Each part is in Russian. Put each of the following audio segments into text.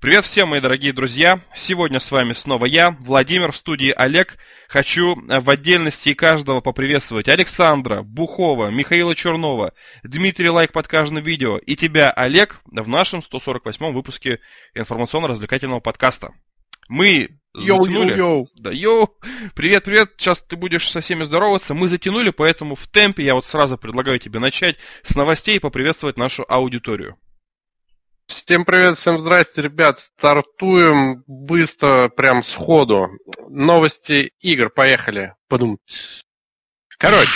Привет всем, мои дорогие друзья! Сегодня с вами снова я, Владимир, в студии Олег. Хочу э, в отдельности каждого поприветствовать Александра, Бухова, Михаила Чернова, Дмитрий Лайк под каждым видео и тебя, Олег, в нашем 148-м выпуске информационно-развлекательного подкаста. Мы Йоу, затянули. йоу, йоу. Да, йоу! Привет, привет! Сейчас ты будешь со всеми здороваться. Мы затянули, поэтому в темпе я вот сразу предлагаю тебе начать с новостей и поприветствовать нашу аудиторию. Всем привет, всем здрасте, ребят. Стартуем быстро, прям сходу. Новости игр, поехали. Подумать. Короче.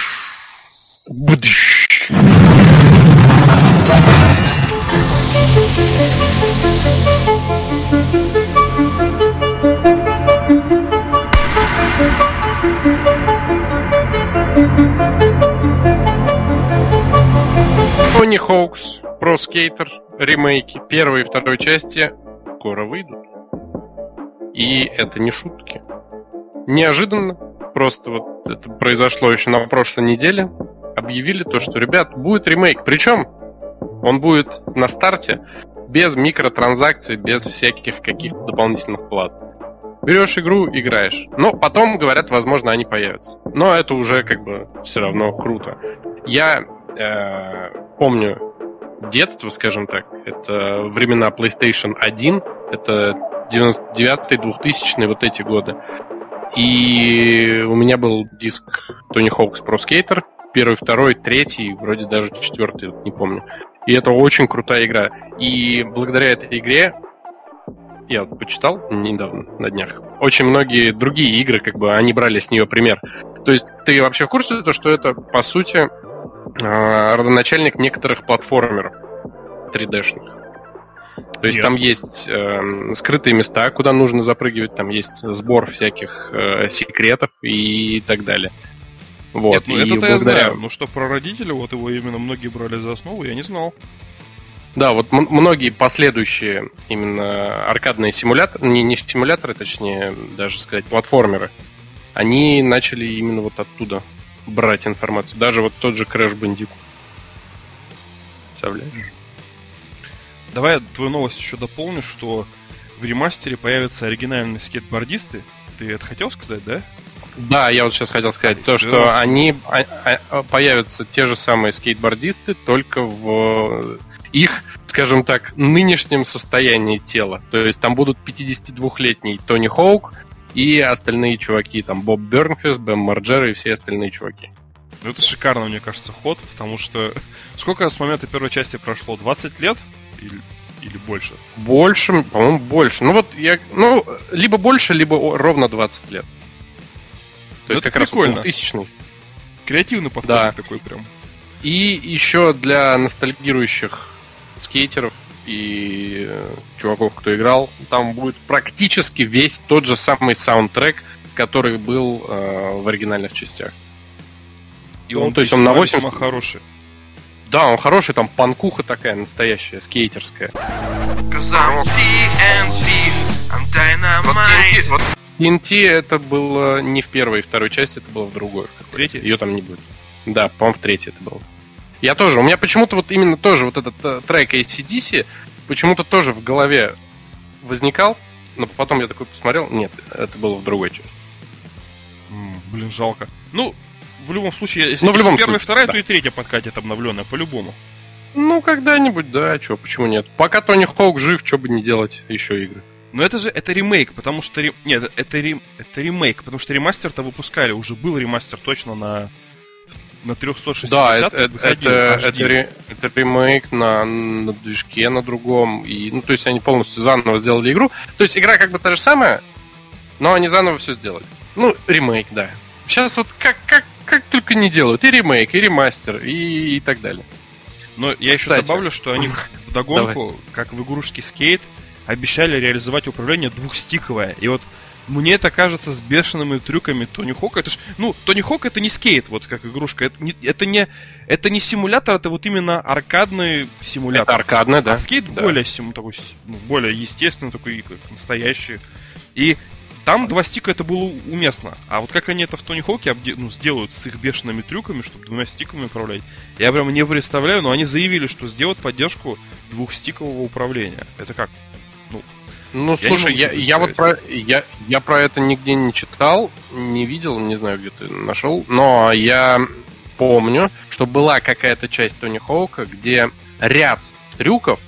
Будыщ. Тони Хоукс, Про Скейтер, ремейки первой и второй части скоро выйдут. И это не шутки. Неожиданно, просто вот это произошло еще на прошлой неделе, объявили то, что, ребят, будет ремейк. Причем он будет на старте без микротранзакций, без всяких каких-то дополнительных плат. Берешь игру, играешь. Но потом, говорят, возможно, они появятся. Но это уже как бы все равно круто. Я э, помню детство, скажем так. Это времена PlayStation 1, это 99-й, 2000 вот эти годы. И у меня был диск Tony Hawk's Pro Skater, первый, второй, третий, вроде даже четвертый, не помню. И это очень крутая игра. И благодаря этой игре я вот почитал недавно, на днях, очень многие другие игры, как бы, они брали с нее пример. То есть ты вообще в курсе, то, что это, по сути, родоначальник некоторых платформеров 3D-шных? То есть Нет. там есть э, скрытые места, куда нужно запрыгивать, там есть сбор всяких э, секретов и так далее. Вот. Нет, ну и это-то я благодаря- знаю. Ну что, про родителя, вот его именно многие брали за основу, я не знал. Да, вот м- многие последующие именно аркадные симуляторы, не, не симуляторы, точнее, даже сказать, платформеры, они начали именно вот оттуда брать информацию. Даже вот тот же Crash Bandicoot. Представляешь? Давай я твою новость еще дополню, что в ремастере появятся оригинальные скейтбордисты. Ты это хотел сказать, да? Да, я вот сейчас хотел сказать то, Да. что они а- а- появятся те же самые скейтбордисты, только в их, скажем так, нынешнем состоянии тела. То есть там будут 52-летний Тони Хоук и остальные чуваки, там Боб Бернфест, Бэм Марджера и все остальные чуваки. Ну, это шикарно, мне кажется, ход, потому что сколько с момента первой части прошло? 20 лет? Или, или больше? Больше, по-моему, больше. Ну вот я, ну, либо больше, либо ровно 20 лет. То Ну, есть это как раз прикольно. 2000 Креативный подход Да. такой прям. И еще для ностальгирующих скейтеров и э, чуваков, кто играл, там будет практически весь тот же самый саундтрек, который был э, в оригинальных частях. И Ну, он, то есть он на весьма- 80 весьма хороший. Да, он хороший, там панкуха такая настоящая, скейтерская. Вот TNT это было не в первой и второй части, это было в другой. В третьей? Ее там не будет. Да, по-моему, в третьей это было. Я тоже. У меня почему-то вот именно тоже вот этот э, трек ACDC почему-то тоже в голове возникал, но потом я такой посмотрел, нет, это было в другой части. Блин, жалко. Ну, в любом случае, если, Ну, в если любом первая и случае, вторая, да. то и третья подкатит обновленная, по-любому. Ну, когда-нибудь, да, чё, почему нет? Пока Тони Хоук жив, что бы не делать еще игры. Но это же это ремейк, потому что ре- нет, это рем- это ремейк, потому что ремастер-то выпускали, уже был ремастер точно на на 360 Да, это, это, это, это ре- это ремейк на, на движке, на другом. И, ну, то есть они полностью заново сделали игру. То есть игра как бы та же самая, но они заново все сделали. Ну, ремейк, да. Сейчас вот как, как, как только не делают. И ремейк, и ремастер, и, и так далее. Но я еще Кстати. добавлю, что они вдогонку, как в игрушке скейт, обещали реализовать управление двухстиковое. И вот мне это кажется с бешеными трюками Тони Хока. Это ж, ну, Тони Хок это не скейт, вот как игрушка. Это не, это не, это не симулятор, это вот именно аркадный симулятор. Это аркадная, да. А скейт Да. более, сим- такой, ну, более естественный, такой как настоящий. И там два стика это было уместно. А вот как они это в Тони Хоке обде- ну, сделают с их бешеными трюками, чтобы двумя стиками управлять, я прям не представляю, но они заявили, что сделают поддержку двухстикового управления. Это как? Ну, Я слушай, я, я вот про я, я про это нигде не читал, не видел, не знаю, где ты нашел, но я помню, что была какая-то часть Тони Хоука, где ряд трюков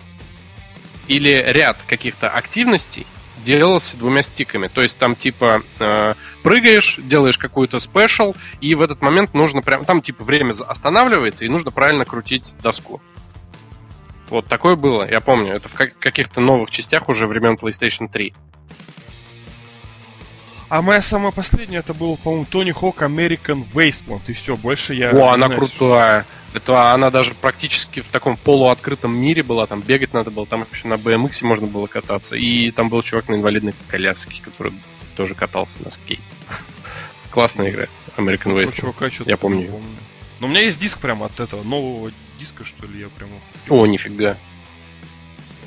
или ряд каких-то активностей делался двумя стиками. То есть там типа э, прыгаешь, делаешь какую-то спешл, и в этот момент нужно прям там типа время останавливается и нужно правильно крутить доску. Вот такое было, я помню. Это в как- каких-то новых частях уже времен PlayStation 3. А моя самая последняя, это был, по-моему, Тони Хок American Wasteland, и все, больше я... О, она знаю, крутая. Это она даже практически в таком полуоткрытом мире была, там бегать надо было, там еще на BMX можно было кататься. И там был чувак на инвалидной коляске, который тоже катался на скейте. Классная игра. American Wasteland. чувака Я помню. Но у меня есть диск прямо от этого нового диска, что ли, я прямо... О, нифига.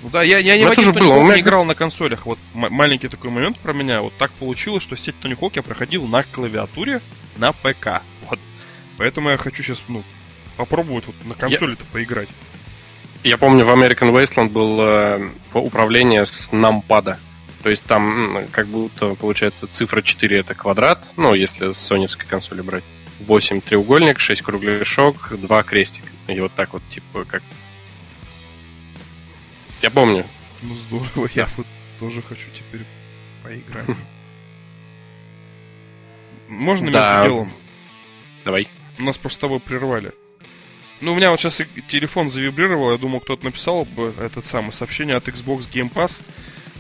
Ну да, я, я не Ну, в один Тони было, меня- не играл на консолях. Вот маленький такой момент про меня. Вот так получилось, что сеть Тони Хок я проходил на клавиатуре на ПК. Вот. Поэтому я хочу сейчас, ну, попробовать вот на консоли-то поиграть. Я помню, в American Wasteland был э, управление с нампада. То есть там как будто получается цифра 4 это квадрат, ну, если с соневской консоли брать. 8 треугольник, 6 кругляшок, 2 крестика. И вот так вот, типа, как... Я помню. Ну здорово, я вот тоже хочу теперь поиграть. Можно Да. между делом? Давай. Нас просто с тобой прервали. Ну, у меня вот сейчас телефон завибрировал, я думал, кто-то написал бы этот самый сообщение от Xbox Game Pass.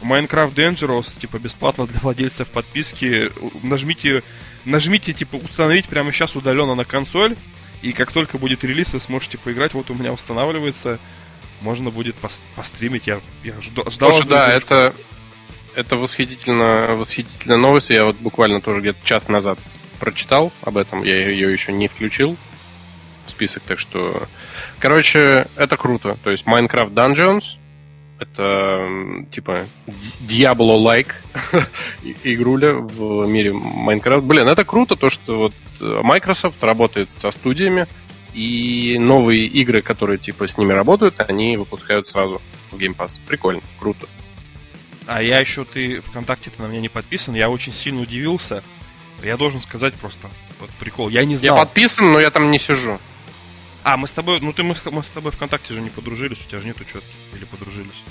Minecraft Dangerous, типа, бесплатно для владельцев подписки. Нажмите, нажмите, типа, установить прямо сейчас удаленно на консоль. И как только будет релиз, вы сможете поиграть. Вот у меня устанавливается. Можно будет пос- постримить. Я, я жду- ждал. Слушай, да, это, это восхитительно, восхитительная новость. Я вот буквально тоже где-то час назад прочитал об этом. Я ее еще не включил в список, так что... Короче, это круто. То есть Minecraft Dungeons это типа Diablo-like игруля в мире Minecraft. Блин, это круто, то, что вот э, Microsoft работает со студиями, и новые игры, которые типа с ними работают, они выпускают сразу в Game Pass. Прикольно, круто. А я еще, ты ВКонтакте ты на меня не подписан, я очень сильно удивился. Я должен сказать просто, вот прикол, я не Я знал. подписан, но я там не сижу. А, мы с тобой, ну ты мы, с- мы с тобой ВКонтакте же не подружились, у тебя же нету четки. Или подружились.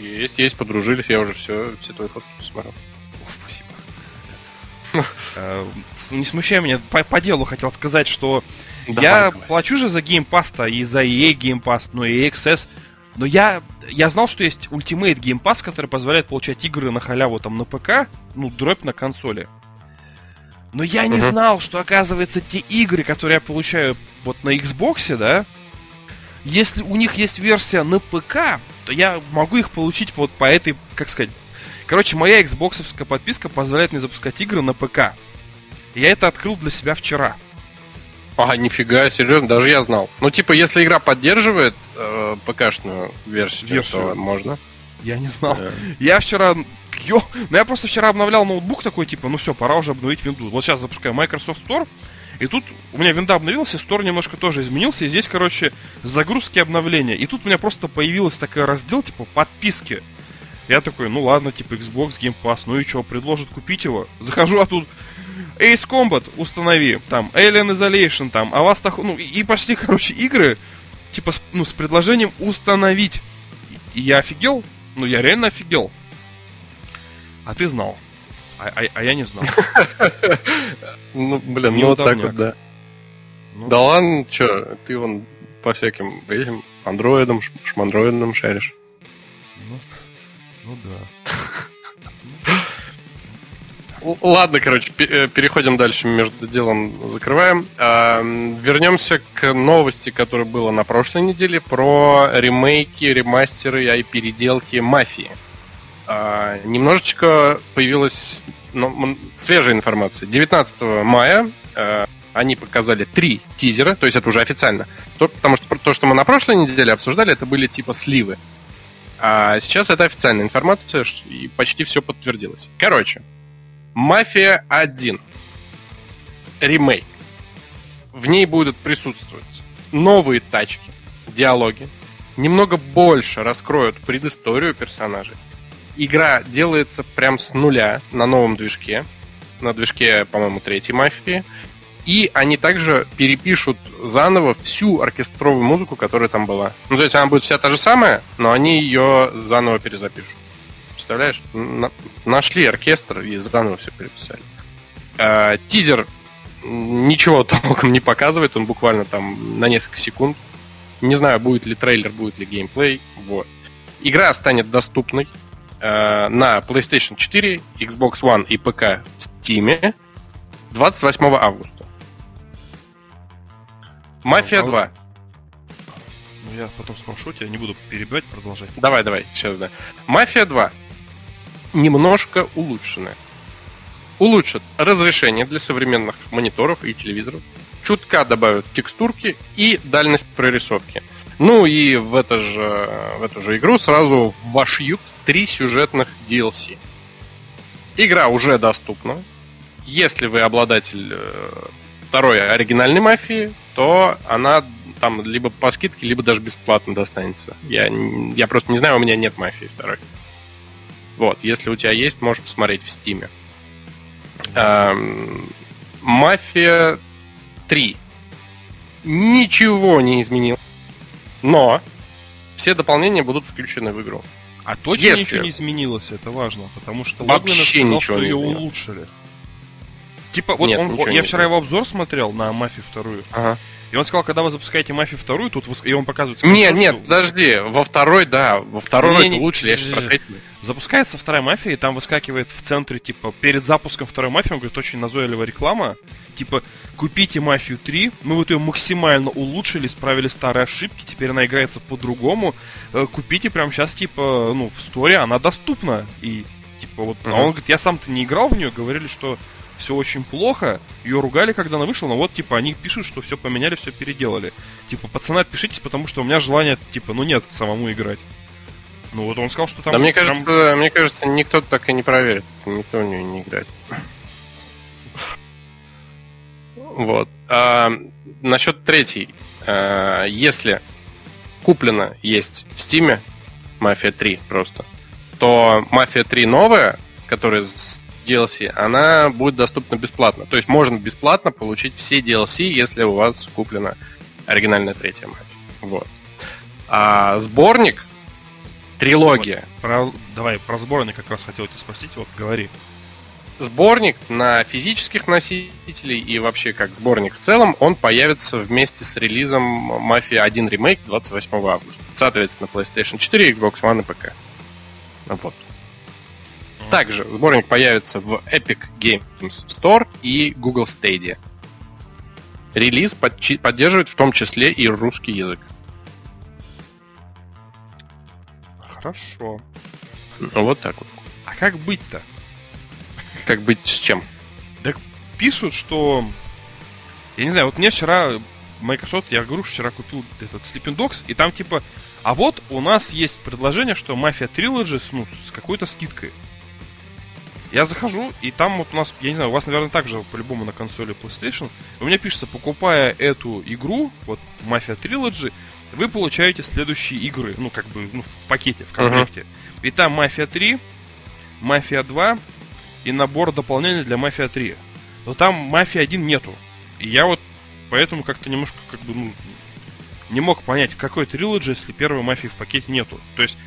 Есть, есть, подружились, я уже все, все твои фотки посмотрел. Уф, спасибо. Э, Не смущай меня, по, делу хотел сказать, что я плачу же за Game Pass и за EA Game Pass, ну и XS. Но я, я знал, что есть Ultimate Game Pass, который позволяет получать игры на халяву там на ПК, ну, дробь на консоли. Но я не знал, что, оказывается, те игры, которые я получаю вот на Xbox, да, если у них есть версия на ПК, то я могу их получить вот по этой, как сказать... Короче, моя Xbox подписка позволяет мне запускать игры на ПК. Я это открыл для себя вчера. А, нифига, серьезно, даже я знал. Ну, типа, если игра поддерживает э, ПКшную версию, Версию. то можно. Я не знал. Э, Я вчера... Ё... Ну я просто вчера обновлял ноутбук такой, типа, ну все, пора уже обновить винду. Вот сейчас запускаю Microsoft Store, и тут у меня винда обновился, Store немножко тоже изменился, и здесь, короче, загрузки обновления. И тут у меня просто появилась такой раздел, типа, подписки. Я такой, ну ладно, типа, Xbox Game Pass, ну и что, предложат купить его? Захожу, а тут Ace Combat установи, там, Alien Isolation, там, а вас так, ну, и пошли, короче, игры, типа, с, ну, с предложением установить. И я офигел, ну, я реально офигел. А ты знал. А, а- а я не знал. Ну, блин, ну вот так вот, да. Ну, Да ладно, чё, ты вон по всяким этим андроидам, шмандроидам шаришь. ну, ну да. Ладно, короче, э, переходим дальше, между делом закрываем. Вернемся к новости, которая была на прошлой неделе, про ремейки, ремастеры и переделки мафии. А, Немножечко появилась ну, свежая информация. 19 мая э, они показали три тизера, то есть это уже официально. То- потому что то, что мы на прошлой неделе обсуждали, это были типа сливы. А сейчас это официальная информация, и почти все подтвердилось. Короче, Мафия 1. Ремейк. В ней будут присутствовать новые тачки, диалоги, немного больше раскроют предысторию персонажей, игра делается прям с нуля на новом движке, на движке, по-моему, третьей мафии. И они также перепишут заново всю оркестровую музыку, которая там была. Ну, то есть она будет вся та же самая, но они ее заново перезапишут. Представляешь? На- нашли оркестр и заново все переписали. А, тизер ничего толком не показывает, он буквально там на несколько секунд. Не знаю, будет ли трейлер, будет ли геймплей. Вот. Игра станет доступной э, на PlayStation 4, Xbox One и ПК в Steam 28 августа. Мафия А, 2. Ну, я потом спрошу тебя, не буду перебивать, продолжать. Давай, давай, сейчас, да. Мафия 2 немножко улучшенная. Улучшат разрешение для современных мониторов и телевизоров, чутка добавят текстурки и дальность прорисовки. Ну и в, это же, в эту же игру сразу вошьют три сюжетных DLC. Игра уже доступна. Если вы обладатель э, второй оригинальной мафии, то она там либо по скидке, либо даже бесплатно достанется. Я, я просто не знаю, у меня нет мафии второй. Вот, если у тебя есть, можешь посмотреть в стиме. Эм, Мафия 3. Ничего не изменил. Но все дополнения будут включены в игру. А точно Если- ничего не изменилось, это важно, потому что Вообще сказал, ничего что не ее изменилось. улучшили. Типа, вот Нет, он, ничего я не вчера его обзор смотрел на Мафию вторую, Ага. и он сказал, когда вы запускаете Мафию вторую, тут выс- и он показывает... Нет, нет, что подожди. Во второй, да. Во второй Не-не, это лучше, я сейчас. Запускается вторая мафия, и там выскакивает в центре, типа, перед запуском второй мафии, он говорит, очень назойливая реклама. Типа, купите мафию 3, мы вот ее максимально улучшили, исправили старые ошибки, теперь она играется по-другому. Э, Купите прямо сейчас, типа, ну, в сторе она доступна. И, типа, вот, а Мгм. он говорит, я сам-то не играл в нее, говорили, что все очень плохо, ее ругали, когда она вышла, но вот, типа, они пишут, что все поменяли, все переделали. Типа, пацаны, отпишитесь, потому что у меня желания, типа, ну нет, самому играть. Ну вот он сказал, что там... Да мне прям- кажется, мне кажется, никто так и не проверит. Никто в нее не играет. Вот. А, насчет третьей. А, если куплено есть в Стиме, Мафия 3 просто, то Мафия 3 новая, которая с DLC, она будет доступна бесплатно. То есть можно бесплатно получить все DLC, если у вас куплена оригинальная третья мафия. Вот. А сборник, трилогия, Про... Давай, про сборник как раз хотел тебя спросить, вот говори. сборник на физических носителей и вообще как сборник в целом, он появится вместе с релизом Мафия 1 ремейк 28 августа. Соответственно, PlayStation 4, Xbox One и ПК. Вот. Также сборник появится в Epic Games Store и Google Stadia. Релиз подчи- поддерживает в том числе и русский язык. Хорошо. Ну, вот так вот. А как быть-то? Как быть с чем? Пишут, что... Я не знаю, вот мне вчера Microsoft, я говорю, вчера купил этот Sleeping Dogs, и там типа... А вот у нас есть предложение, что Mafia Trilogy с, ну, с какой-то скидкой. Я захожу, и там вот у нас, я не знаю, у вас, наверное, также по-любому на консоли PlayStation. У меня пишется, покупая эту игру, вот Mafia Trilogy, вы получаете следующие игры, ну, как бы, ну, в пакете, в комплекте. И там Mafia 3, Mafia 2 и набор дополнений для Mafia 3. Но там Mafia 1 нету. И я вот поэтому как-то немножко, как бы, ну, не мог понять, какой трилоджи, если первой мафии в пакете нету. То есть,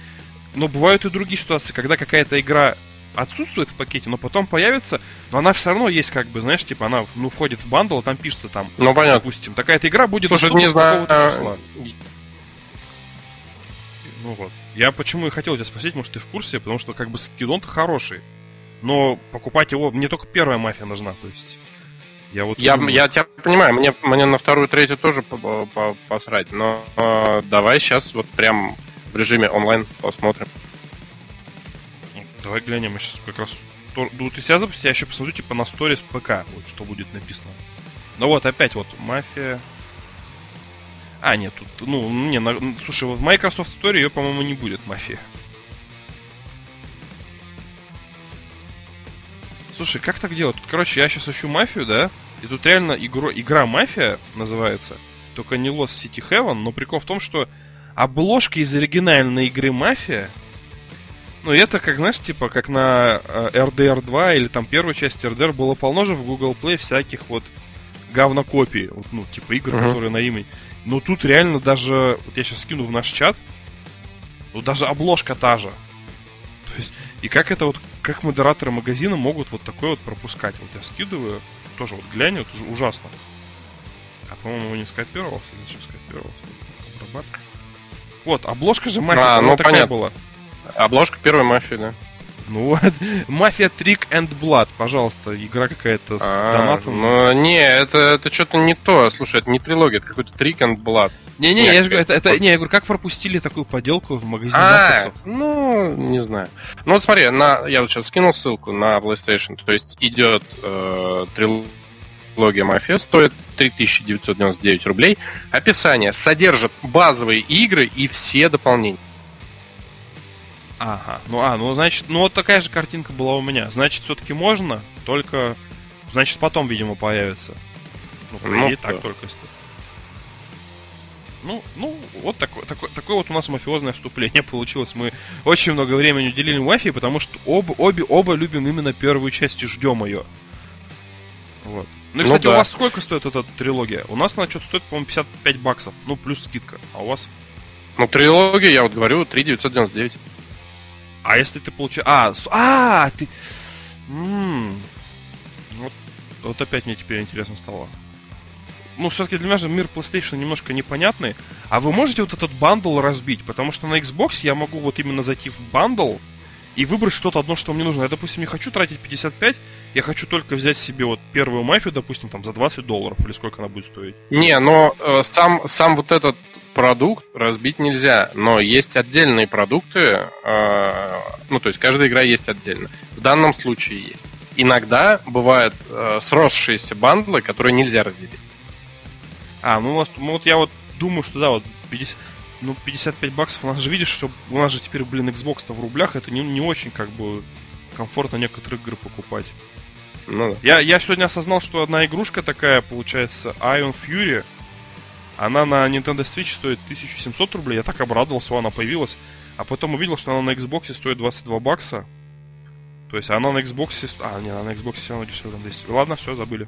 но бывают и другие ситуации, когда какая-то игра отсутствует в пакете, но потом появится, но она все равно есть, как бы, знаешь, типа она ну, входит в бандл, а там пишется там, Ну, понятно. допустим, такая-то игра будет Слушай, доступна не знаю, числа. Ну вот. Я почему и хотел тебя спросить, может, ты в курсе, потому что как бы скидон-то хороший. Но покупать его, мне только первая мафия нужна, то есть. Я вот Я, думаю, я тебя понимаю, мне, мне на вторую, третью тоже по- по- посрать, но э, давай сейчас вот прям в режиме онлайн посмотрим. ну, Давай глянем, я сейчас как раз... Ну, ты себя запусти, я еще посмотрю, типа, на сторис ПК, вот что будет написано. Ну вот, опять вот, мафия... А, нет, тут, ну, не, на- слушай, в Microsoft Store ее, по-моему, не будет, мафия. Слушай, как так делать? Тут, короче, я сейчас ищу мафию, да? И тут реально игро, игра мафия называется. Только не Lost City Heaven, но прикол в том, что обложка из оригинальной игры мафия Ну, это, как, знаешь, типа, как на э, RDR 2 или там первой части RDR было полно же в Google Play всяких вот говнокопий, вот, ну, типа игр, Мгм. которые на имя. Но тут реально даже, вот я сейчас скину в наш чат, ну, даже обложка та же. То есть, и как это вот, как модераторы магазина могут вот такое вот пропускать? Вот я скидываю, тоже вот глянь, вот уж- ужасно. А, по-моему, не скопировался, или что скопировался? Вот, обложка же мафия, А, ну, понятно. была. Обложка первой мафии, да. Ну вот, Мафия Trick and Blood, пожалуйста, игра какая-то с А, донатом. Ну, не, это, это что-то не то. Слушай, это не трилогия, это какой-то Trick and Blood. Не-не, я же говорю, это, не, я говорю, как пропустили такую поделку в магазине А, ну, не знаю. Ну вот смотри, на, я вот сейчас скинул ссылку на PlayStation. То есть идет э, трилогия Мафия, стоит 3999 рублей. Описание содержит базовые игры и все дополнения. Ага, ну а, ну значит, ну вот такая же картинка была у меня. Значит, все-таки можно, только, значит, потом, видимо, появится. Ну, по Ну, идее, так да. только. Ну, ну, вот такое, такое, такое вот у нас мафиозное вступление получилось. Мы очень много времени уделили мафии, потому что оба, обе, оба любим именно первую часть и ждем ее. Вот. Ну и, Ну кстати, у да. вас сколько стоит эта трилогия? У нас она что-то стоит, по-моему, 55 баксов. Ну, плюс скидка. А у вас? Ну, трилогия, я вот говорю, 3999. А если ты получаешь... А, а, ты... Вот, вот опять мне теперь интересно стало. Ну, все-таки для меня же мир PlayStation немножко непонятный. А вы можете вот этот bundle разбить? Потому что на Xbox я могу вот именно зайти в bundle и выбрать что-то одно, что мне нужно. Я, допустим, не хочу тратить 55, я хочу только взять себе вот первую мафию, допустим, там за 20 долларов, или сколько она будет стоить. Не, но э, сам, сам вот этот продукт разбить нельзя, но есть отдельные продукты, э, ну, то есть каждая игра есть отдельно. В данном случае есть. Иногда бывают э, сросшиеся бандлы, которые нельзя разделить. А, ну ну вот я вот думаю, что да, вот 50, ну 55 баксов, у нас же видишь, что у нас же теперь, блин, Xbox-то в рублях, это не, не очень как бы комфортно некоторые игры покупать. Ну, да. Я, я сегодня осознал, что одна игрушка такая, получается, Ion Fury, она на Nintendo Switch стоит 1700 рублей, я так обрадовался, она появилась, а потом увидел, что она на Xbox стоит 22 бакса. То есть она на Xbox... А, не, на Xbox все равно дешевле на 200. Ладно, все, забыли.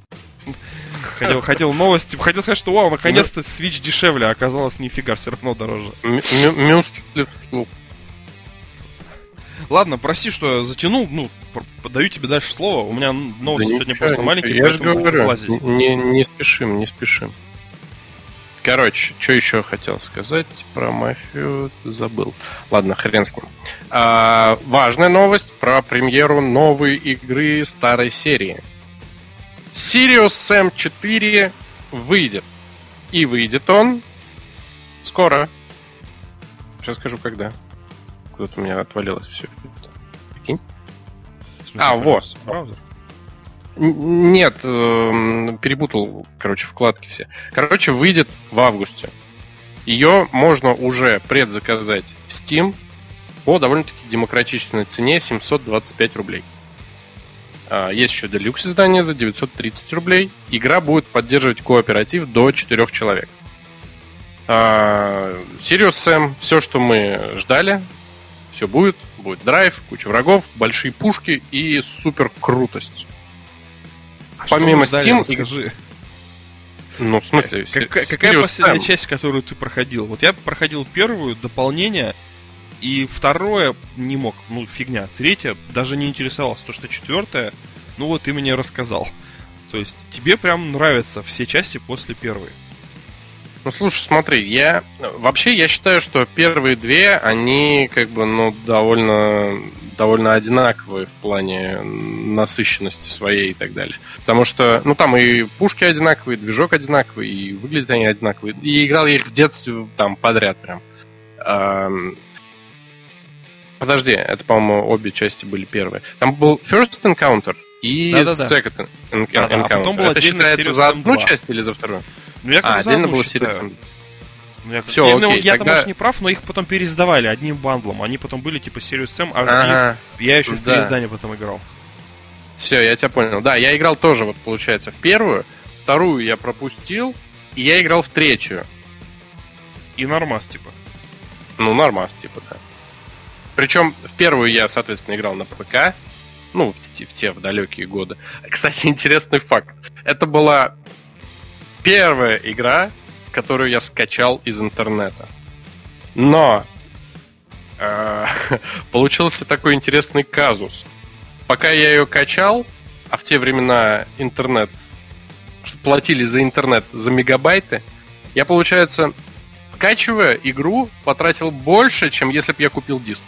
Хотел, хотел новости, хотел сказать, что вау, наконец-то Switch дешевле, а оказалось нифига, все равно дороже. М- мю- мюсли- ну, Ладно, прости, что я затянул, ну, подаю тебе дальше слово. У меня новости да сегодня ничего, просто маленькие, Я же говорю, не, не спешим, не спешим. Короче, что еще хотел сказать про мафию, забыл. Ладно, хрен с ним. А, важная новость про премьеру новой игры старой серии. Sirius Sam 4 выйдет. И выйдет он скоро. Сейчас скажу, когда. Куда-то у меня отвалилось все. Смысле, А, вот. браузер? Нет, эм, перепутал, короче, вкладки все. Короче, выйдет в августе. Ее можно уже предзаказать в Steam по довольно-таки демократичной цене 725 рублей. А, Есть еще делюкс издание за 930 рублей. Игра будет поддерживать кооператив до 4 человек. А, Sirius Sam, все, что мы ждали, все будет. Будет драйв, куча врагов, большие пушки и супер крутость. А Помимо ждали, Steam, расскажи. Ну, в смысле, Какая, Sirius какая последняя часть, которую ты проходил? Вот я проходил первую, дополнение, и второе не мог, ну, фигня. Третье даже не интересовался, то что четвертое, ну вот ты мне рассказал. То есть тебе прям нравятся все части после первой. Ну, слушай, смотри, я... Вообще, я считаю, что первые две, они как бы, ну, довольно довольно одинаковые в плане насыщенности своей и так далее. Потому что, ну, там и пушки одинаковые, и движок одинаковый, и выглядят они одинаковые. И играл я их в детстве там подряд прям. Ам, Подожди, это, по-моему, обе части были первые. Там был First Encounter и Да-да-да. Second en- Да-да, а Encounter. потом был это считается за одну 2. часть или за вторую? Ну, я как А, за отдельно было считаю. Serious. Ну, я, Всё, я, ну, окей, я там, тогда- может, не прав, но их потом переиздавали одним бандлом. Они потом были типа Serious Sam. Ага. Я еще в Да. переиздании потом играл. Все, я тебя понял. Да, я играл тоже, вот получается, в первую, вторую я пропустил, и я играл в третью. И нормас, типа. Ну, нормас, типа, да. Причем в первую я, соответственно, играл на ПК. Ну, в те, в те в далекие годы. Кстати, интересный факт. Это была первая игра, которую я скачал из интернета. Но э, получился такой интересный казус. Пока я ее качал, а в те времена интернет платили за интернет за мегабайты, я, получается, скачивая игру, потратил больше, чем если бы я купил диск.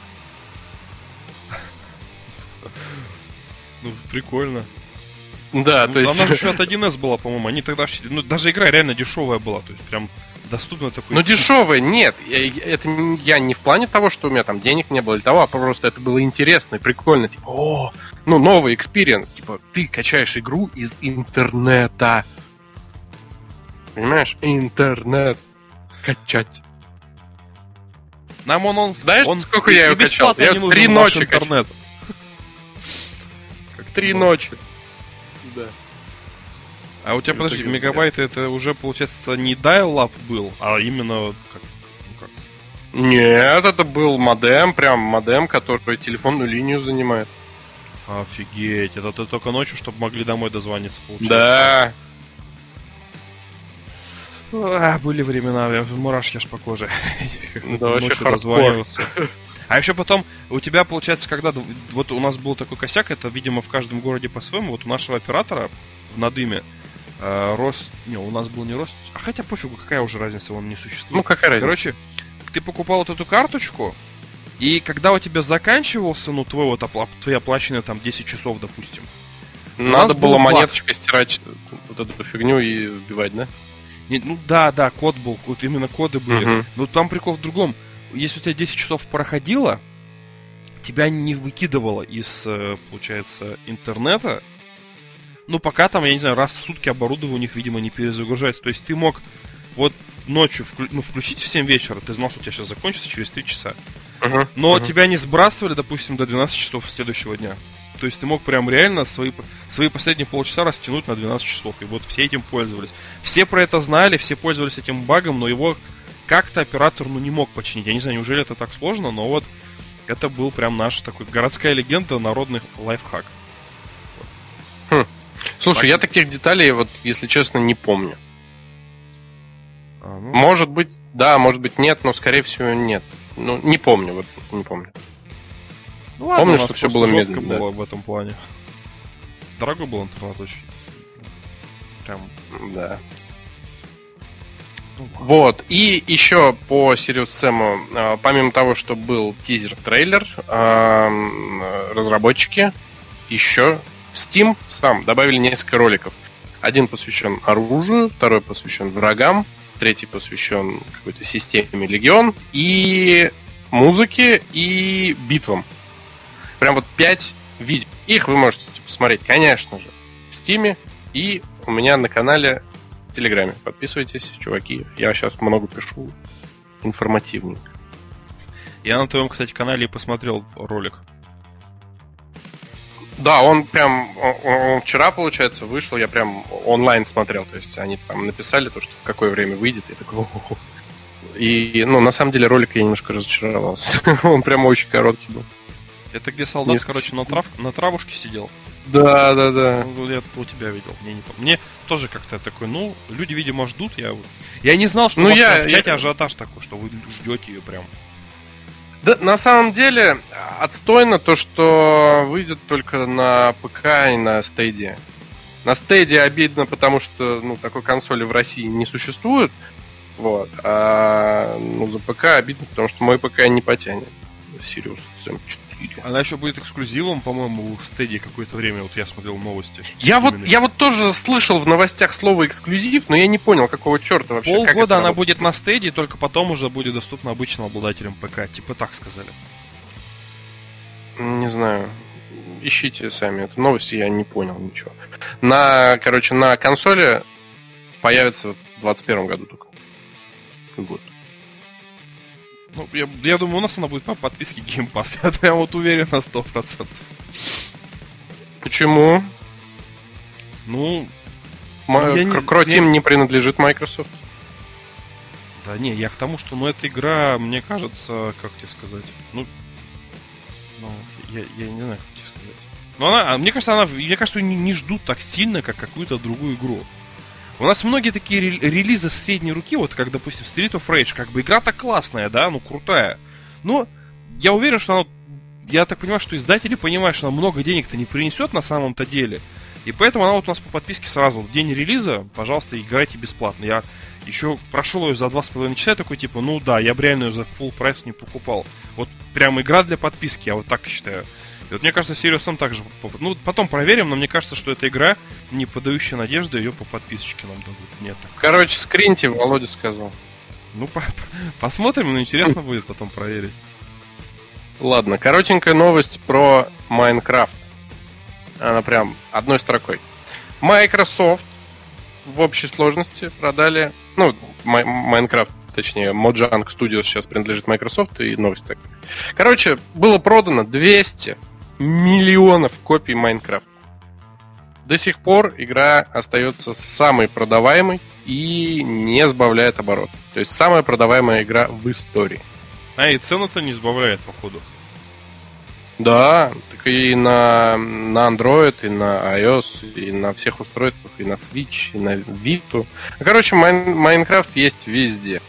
Ну, прикольно. Да, Ну, то есть... Она же еще от 1С была, по-моему. Они тогда... Ну, даже игра реально дешевая была. То есть прям доступно такой... Ну, дешевая, нет. Я- Это я не в плане того, что у меня там денег не было или того, а просто это было интересно и прикольно. Типа, о, ну, новый experience. Типа, ты качаешь игру из интернета. Понимаешь? Интернет. Качать. Нам он... он Знаешь, он сколько я её качал? Я три ночи интернет. Три ночи. Да. А у тебя, В подожди, итоге мегабайты это уже, получается, не dial-up был, а именно... Как, ну как? Нет, это был модем, прям модем, который телефонную линию занимает. Офигеть, это ты только ночью, чтобы могли домой дозвониться, получается. Да. А, были времена, я- мурашки аж по коже. Да, это вообще дозваниваться. А еще потом, у тебя, получается, когда... Вот у нас был такой косяк, это, видимо, в каждом городе по-своему. Вот у нашего оператора в Надыме э, Рост... Не, у нас был не Рост... А хотя пофигу, какая уже разница, он не существует. Ну, какая разница? Короче, ты покупал вот эту карточку, и когда у тебя заканчивался, ну, твой вот опла- твои оплаченные там 10 часов, допустим, Надо было монеточкой стирать вот эту фигню и вбивать, да? Не, ну да, да, код был, вот именно коды были. Мгм. Но там прикол в другом. Если у тебя 10 часов проходило, тебя не выкидывало из, э, получается, интернета. Ну, пока там, я не знаю, раз в сутки оборудование у них, видимо, не перезагружается. То есть ты мог вот ночью вклю- ну, включить в 7 вечера, ты знал, что у тебя сейчас закончится через 3 часа. Мгм. Но Мгм. тебя не сбрасывали, допустим, до 12 часов следующего дня. То есть ты мог прям реально свои, свои последние полчаса растянуть на 12 часов. И вот все этим пользовались. Все про это знали, все пользовались этим багом, но его как-то оператор ну, не мог починить. Я не знаю, неужели это так сложно, но вот это был прям наш такой городская легенда, народный лайфхак. Слушай, я таких деталей, вот, если честно, не помню. А, ну, Может быть, да, может быть, нет, но, скорее всего, нет. Ну, не помню, вот, не помню. ну ладно, помню, что просто было медленно, да. было в этом плане. Дорогой был интернет очень. Прям. Да. Вот, и еще по Sirius Sam, э, помимо того, что был тизер-трейлер, э, разработчики еще в Steam сам добавили несколько роликов. Один посвящен оружию, второй посвящен врагам, третий посвящен какой-то системе Легион и музыке и битвам. Прям вот пять видео. Их вы можете посмотреть, конечно же, в Стиме и у меня на канале Телеграме. Подписывайтесь, чуваки. Я сейчас много пишу. Информативненько. Я на твоем, кстати, канале и посмотрел ролик. Да, он прям, он, он вчера, получается, вышел, я прям онлайн смотрел, то есть они там написали то, что в какое время выйдет, я такой, «О-хо-хо». И, ну, на самом деле, ролик я немножко разочаровался. Он прям очень короткий был. Это где солдат, Несколько короче, на, трав... на травушке сидел? Да, да, да. Я у тебя видел, мне не помню. Мне тоже как-то такой, ну, люди, видимо, ждут. Я, вот- я не знал, что Ну, я- в чате я- ажиотаж такой, что вы ждете ее прям. Да, на самом деле, отстойно то, что выйдет только на ПК и на стейде. На стейде обидно, потому что ну, такой консоли в России не существует. Вот. А ну, за ПК обидно, потому что мой ПК не потянет. Sirius SM4. Она еще будет эксклюзивом, по-моему, в стеде какое-то время. Вот я смотрел новости. Я вот, Именно. я вот тоже слышал в новостях слово эксклюзив, но я не понял, какого черта вообще. Полгода она работает. будет на стеде, только потом уже будет доступна обычным обладателям ПК. Типа так сказали. Не знаю. Ищите сами эту новость, я не понял ничего. На, короче, на консоли появится вот в 21 году только. Год. Ну, я, я думаю, у нас она будет по подписке Game Pass. Я прям вот уверен на 100%. Почему? Ну, М- Я не- Cr- Croteam я- не принадлежит Microsoft. да не, я к тому, что, ну, эта игра, мне кажется, как тебе сказать, ну, Ну, я, я не знаю, как тебе сказать. Но она, а мне кажется, она, мне кажется, не, не ждут так сильно, как какую-то другую игру. У нас многие такие ре- релизы средней руки, вот как, допустим, Street of Rage, как бы игра-то классная, да, ну крутая. Но я уверен, что она, я так понимаю, что издатели понимают, что она много денег-то не принесет на самом-то деле. И поэтому она вот у нас по подписке сразу в день релиза, пожалуйста, играйте бесплатно. Я еще прошел ее за два с половиной часа, такой типа, ну да, я бы реально ее за full прайс не покупал. Вот прям игра для подписки, я вот так считаю. И вот мне кажется, Serious Sam также... Ну, потом проверим, но мне кажется, что эта игра, не подающая надежды, ее по подписочке нам дадут. Нет, так. Короче, скриньте, Володя сказал. Ну, по- посмотрим, но интересно будет потом проверить. Ладно, коротенькая новость про Майнкрафт. Она прям одной строкой. Microsoft в общей сложности продали... Ну, Май- Майнкрафт, точнее, Mojang Studios сейчас принадлежит Microsoft, и новость так. Короче, было продано 200 миллионов копий Майнкрафта. До сих пор игра остается самой продаваемой и не сбавляет оборот. То есть самая продаваемая игра в истории. А, и цену-то не сбавляет, походу. Да, так и на, на Android, и на iOS, и на всех устройствах, и на Switch, и на Vita. Короче, Майн- Майнкрафт есть везде.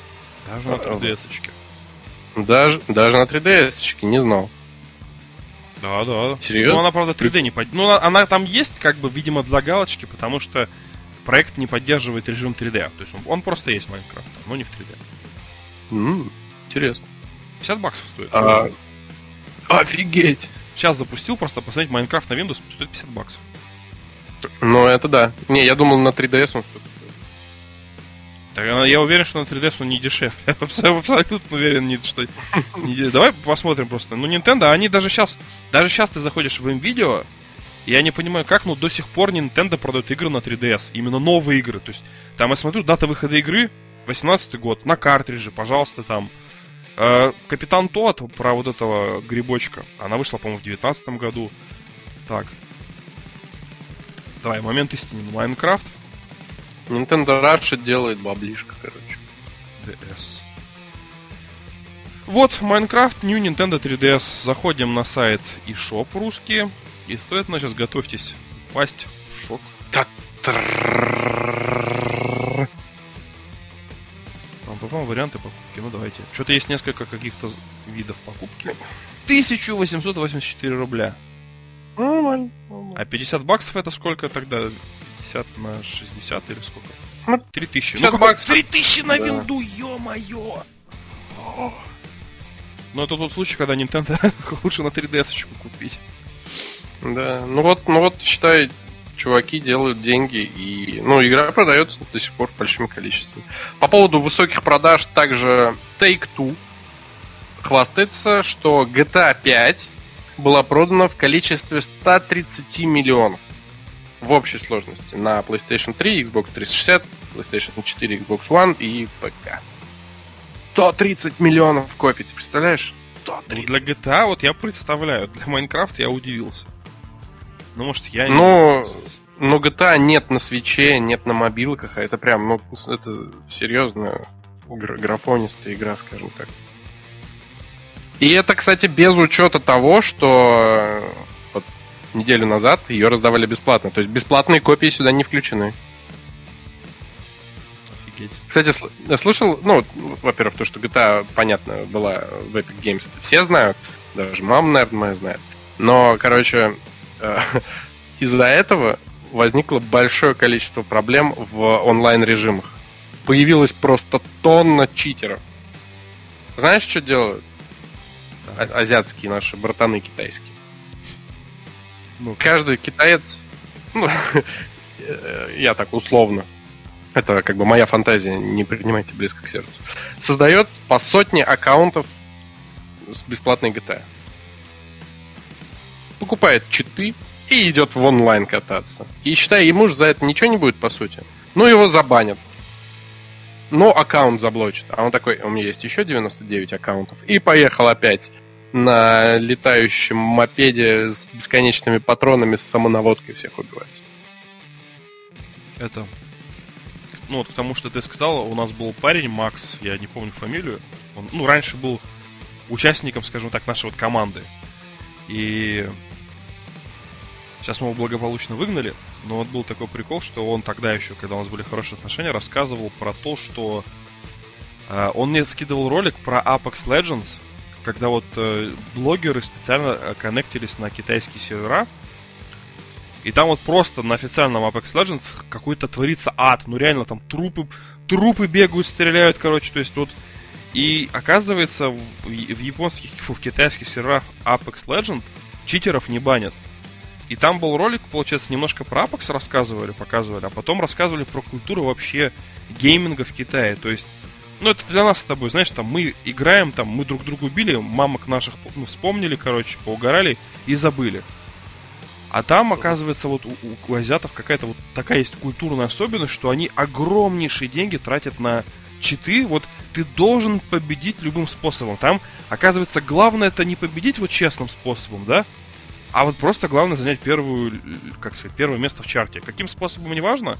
Даже на А, 3DS-очке. Даже, даже на 3DS, не знал. Да, да. Серьезно? Ну, она, правда, 3D не под... Ну, она, она там есть, как бы, видимо, для галочки, потому что проект не поддерживает режим 3D. То есть он, он просто есть Майнкрафт, но не в 3D. М, интересно. 50 баксов стоит. А, офигеть! Сейчас запустил, просто посмотреть Майнкрафт на Windows стоит 50 баксов. Ну, это да. Не, я думал, на 3DS он что-то. Так, я уверен, что на 3DS он не дешевле. Абсолютно уверен, что не Давай посмотрим просто. Ну, Nintendo, они даже сейчас, даже сейчас ты заходишь в видео, я не понимаю, как, но до сих пор Nintendo продает игры на 3DS. Именно новые игры. То есть, там я смотрю, дата выхода игры 18 год, на картридже, пожалуйста, там. Э, Капитан Тот про вот этого грибочка. Она вышла, по-моему, в 19 году. Так. Давай, момент истины. Майнкрафт. Nintendo Russia делает баблишко, короче. DS. Вот, Майнкрафт New Nintendo 3DS. Заходим на сайт eShop русский. И стоит, ну, сейчас готовьтесь упасть в шок. Попал варианты покупки. Ну, давайте. Что-то есть несколько каких-то видов покупки. 1884 рубля. Нормально. А 50 баксов это сколько тогда? 50 на 60 или сколько? Ну, 3000. 50 какой- баксов. 3000 на Да. винду, ё-моё! Ну, это тот случай, когда Nintendo лучше на 3DS купить. Да, ну вот, ну вот, считай, чуваки делают деньги, и, ну, игра продается до сих пор большими количествами. По поводу высоких продаж также Take-Two хвастается, что GTA 5 была продана в количестве 130 миллионов в общей сложности на PlayStation 3, Xbox 360, PlayStation 4, Xbox One и ПК. 130 миллионов копий, ты представляешь? Ну, 130. для GTA вот я представляю, для Майнкрафта я удивился. Ну, может, я не... Ну, но GTA нет на свече, нет на мобилках, а это прям, ну, это серьезная гра- графонистая игра, скажем так. И это, кстати, без учета того, что неделю назад ее раздавали бесплатно. То есть бесплатные копии сюда не включены. Офигеть. Кстати, я слышал, ну, во-первых, то, что GTA, понятно, была в Epic Games, это все знают, даже мама, наверное, моя знает. Но, короче, э, из-за этого возникло большое количество проблем в онлайн-режимах. Появилась просто тонна читеров. Знаешь, что делают? А- азиатские наши братаны китайские. Ну, Каждый китаец, ну, я так условно, это как бы моя фантазия, не принимайте близко к сердцу, создает по сотне аккаунтов с бесплатной GTA. Покупает читы и идет в онлайн кататься. И считай, ему же за это ничего не будет, по сути. Ну, его забанят. Но аккаунт заблочат. А он такой, у меня есть еще 99 аккаунтов. И поехал опять на летающем мопеде с бесконечными патронами с самонаводкой всех убивать. это... Ну, вот к тому, что ты сказал, у нас был парень, Макс, я не помню фамилию. Он, ну, раньше был участником, скажем так, нашей вот команды. И сейчас мы его благополучно выгнали. Но вот был такой прикол, что он тогда еще, когда у нас были хорошие отношения, рассказывал про то, что э, он мне скидывал ролик про Apex Legends, когда вот э, блогеры специально э, коннектились на китайские сервера, и там вот просто на официальном Apex Legends какой-то творится ад. Ну реально там трупы, трупы бегают, стреляют, короче. То есть вот... И оказывается, в, в японских, фу, в китайских серверах Apex Legends читеров не банят. И там был ролик, получается, немножко про Apex рассказывали, показывали, а потом рассказывали про культуру вообще гейминга в Китае. То есть, ну это для нас с тобой, знаешь, там мы играем, там мы друг друга убили, мамок наших мы вспомнили, короче, поугорали и забыли. А там, оказывается, вот у, у азиатов какая-то вот такая есть культурная особенность, что они огромнейшие деньги тратят на читы. Вот ты должен победить любым способом. Там, оказывается, главное это не победить вот честным способом, да? А вот просто главное занять первую, как сказать, первое место в чарте. Каким способом не важно.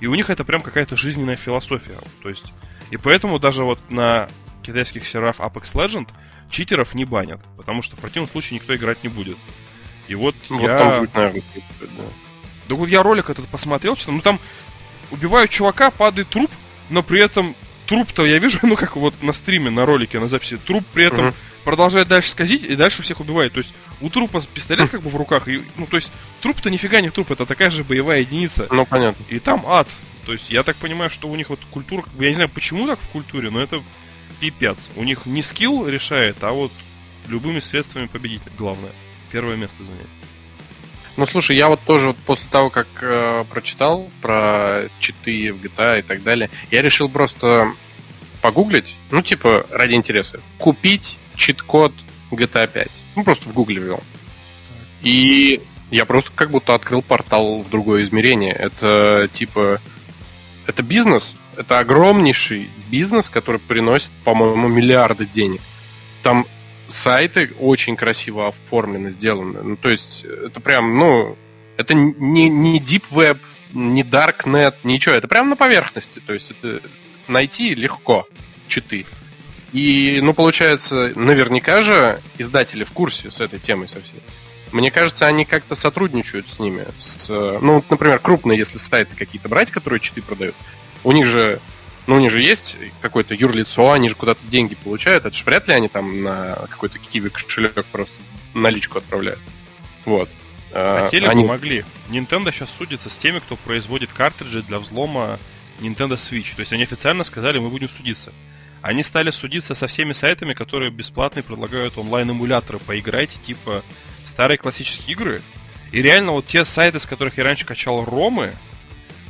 И у них это прям какая-то жизненная философия. То есть, и поэтому даже вот на китайских серверах Apex Legend читеров не банят. Потому что в противном случае никто играть не будет. И вот, Вот я... там будет, наверное, да. Да вот я ролик этот посмотрел, что ну там убивают чувака, падает труп, но при этом труп-то я вижу, ну как вот на стриме, на ролике, на записи, труп при этом Мгм. продолжает дальше скользить и дальше всех убивает. То есть у трупа пистолет как бы в руках, и, ну то есть труп-то нифига не труп, это такая же боевая единица. Ну, понятно. И там ад. То есть я так понимаю, что у них вот культура, я не знаю почему так в культуре, но это пипец. У них не скилл решает, а вот любыми средствами победить главное. Первое место занять. Ну слушай, я вот тоже вот после того, как э, прочитал про читы в GTA и так далее, я решил просто погуглить, ну типа ради интереса, купить чит-код GTA 5. Ну просто в гугле ввел. И я просто как будто открыл портал в другое измерение. Это типа это бизнес, это огромнейший бизнес, который приносит, по-моему, миллиарды денег. Там сайты очень красиво оформлены, сделаны. Ну, то есть, это прям, ну, это не, не Deep Web, не Darknet, ничего. Это прям на поверхности. То есть, это найти легко читы. И, ну, получается, наверняка же издатели в курсе с этой темой совсем. Мне кажется, они как-то сотрудничают с ними. С, ну, вот, например, крупные, если сайты какие-то брать, которые читы продают, у них же ну, у них же есть какое-то юрлицо, они же куда-то деньги получают. Это же вряд ли они там на какой-то киви кошелек просто наличку отправляют. Вот. А, Хотели они... могли. Nintendo сейчас судится с теми, кто производит картриджи для взлома Nintendo Switch. То есть они официально сказали, мы будем судиться. Они стали судиться со всеми сайтами, которые бесплатно предлагают онлайн-эмуляторы. Поиграйте, типа, старые классические игры. И реально вот те сайты, с которых я раньше качал ромы,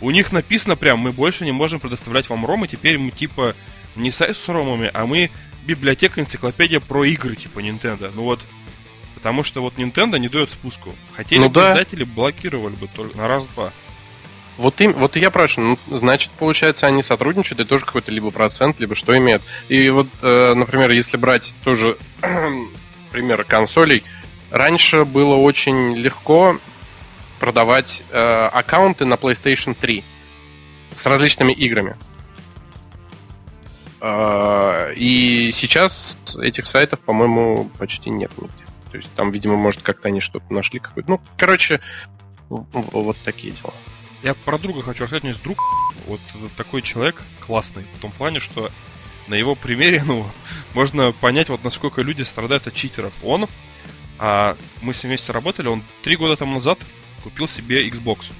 у них написано прям, мы больше не можем предоставлять вам ромы, теперь мы типа не сайт с ромами, а мы библиотека, энциклопедия про игры типа Nintendo. Ну вот, потому что вот Nintendo не дает спуску. Хотели Ну бы да. издатели блокировали бы только на раз-два. Вот, им, вот и я спрашиваю, ну, значит, получается, они сотрудничают и тоже какой-то либо процент, либо что имеют. И вот, э, например, если брать тоже пример консолей, раньше было очень легко продавать э, аккаунты на PlayStation 3 с различными играми. Э, и сейчас этих сайтов, по-моему, почти нет нигде. То есть там, видимо, может, как-то они что-то нашли какой-то. Ну, короче, вот такие дела. Я про друга хочу рассказать, у меня есть друг, вот такой человек классный, в том плане, что на его примере, ну, можно понять, вот насколько люди страдают от читеров. Он, а, мы с ним вместе работали, он три года тому назад купил себе Xbox.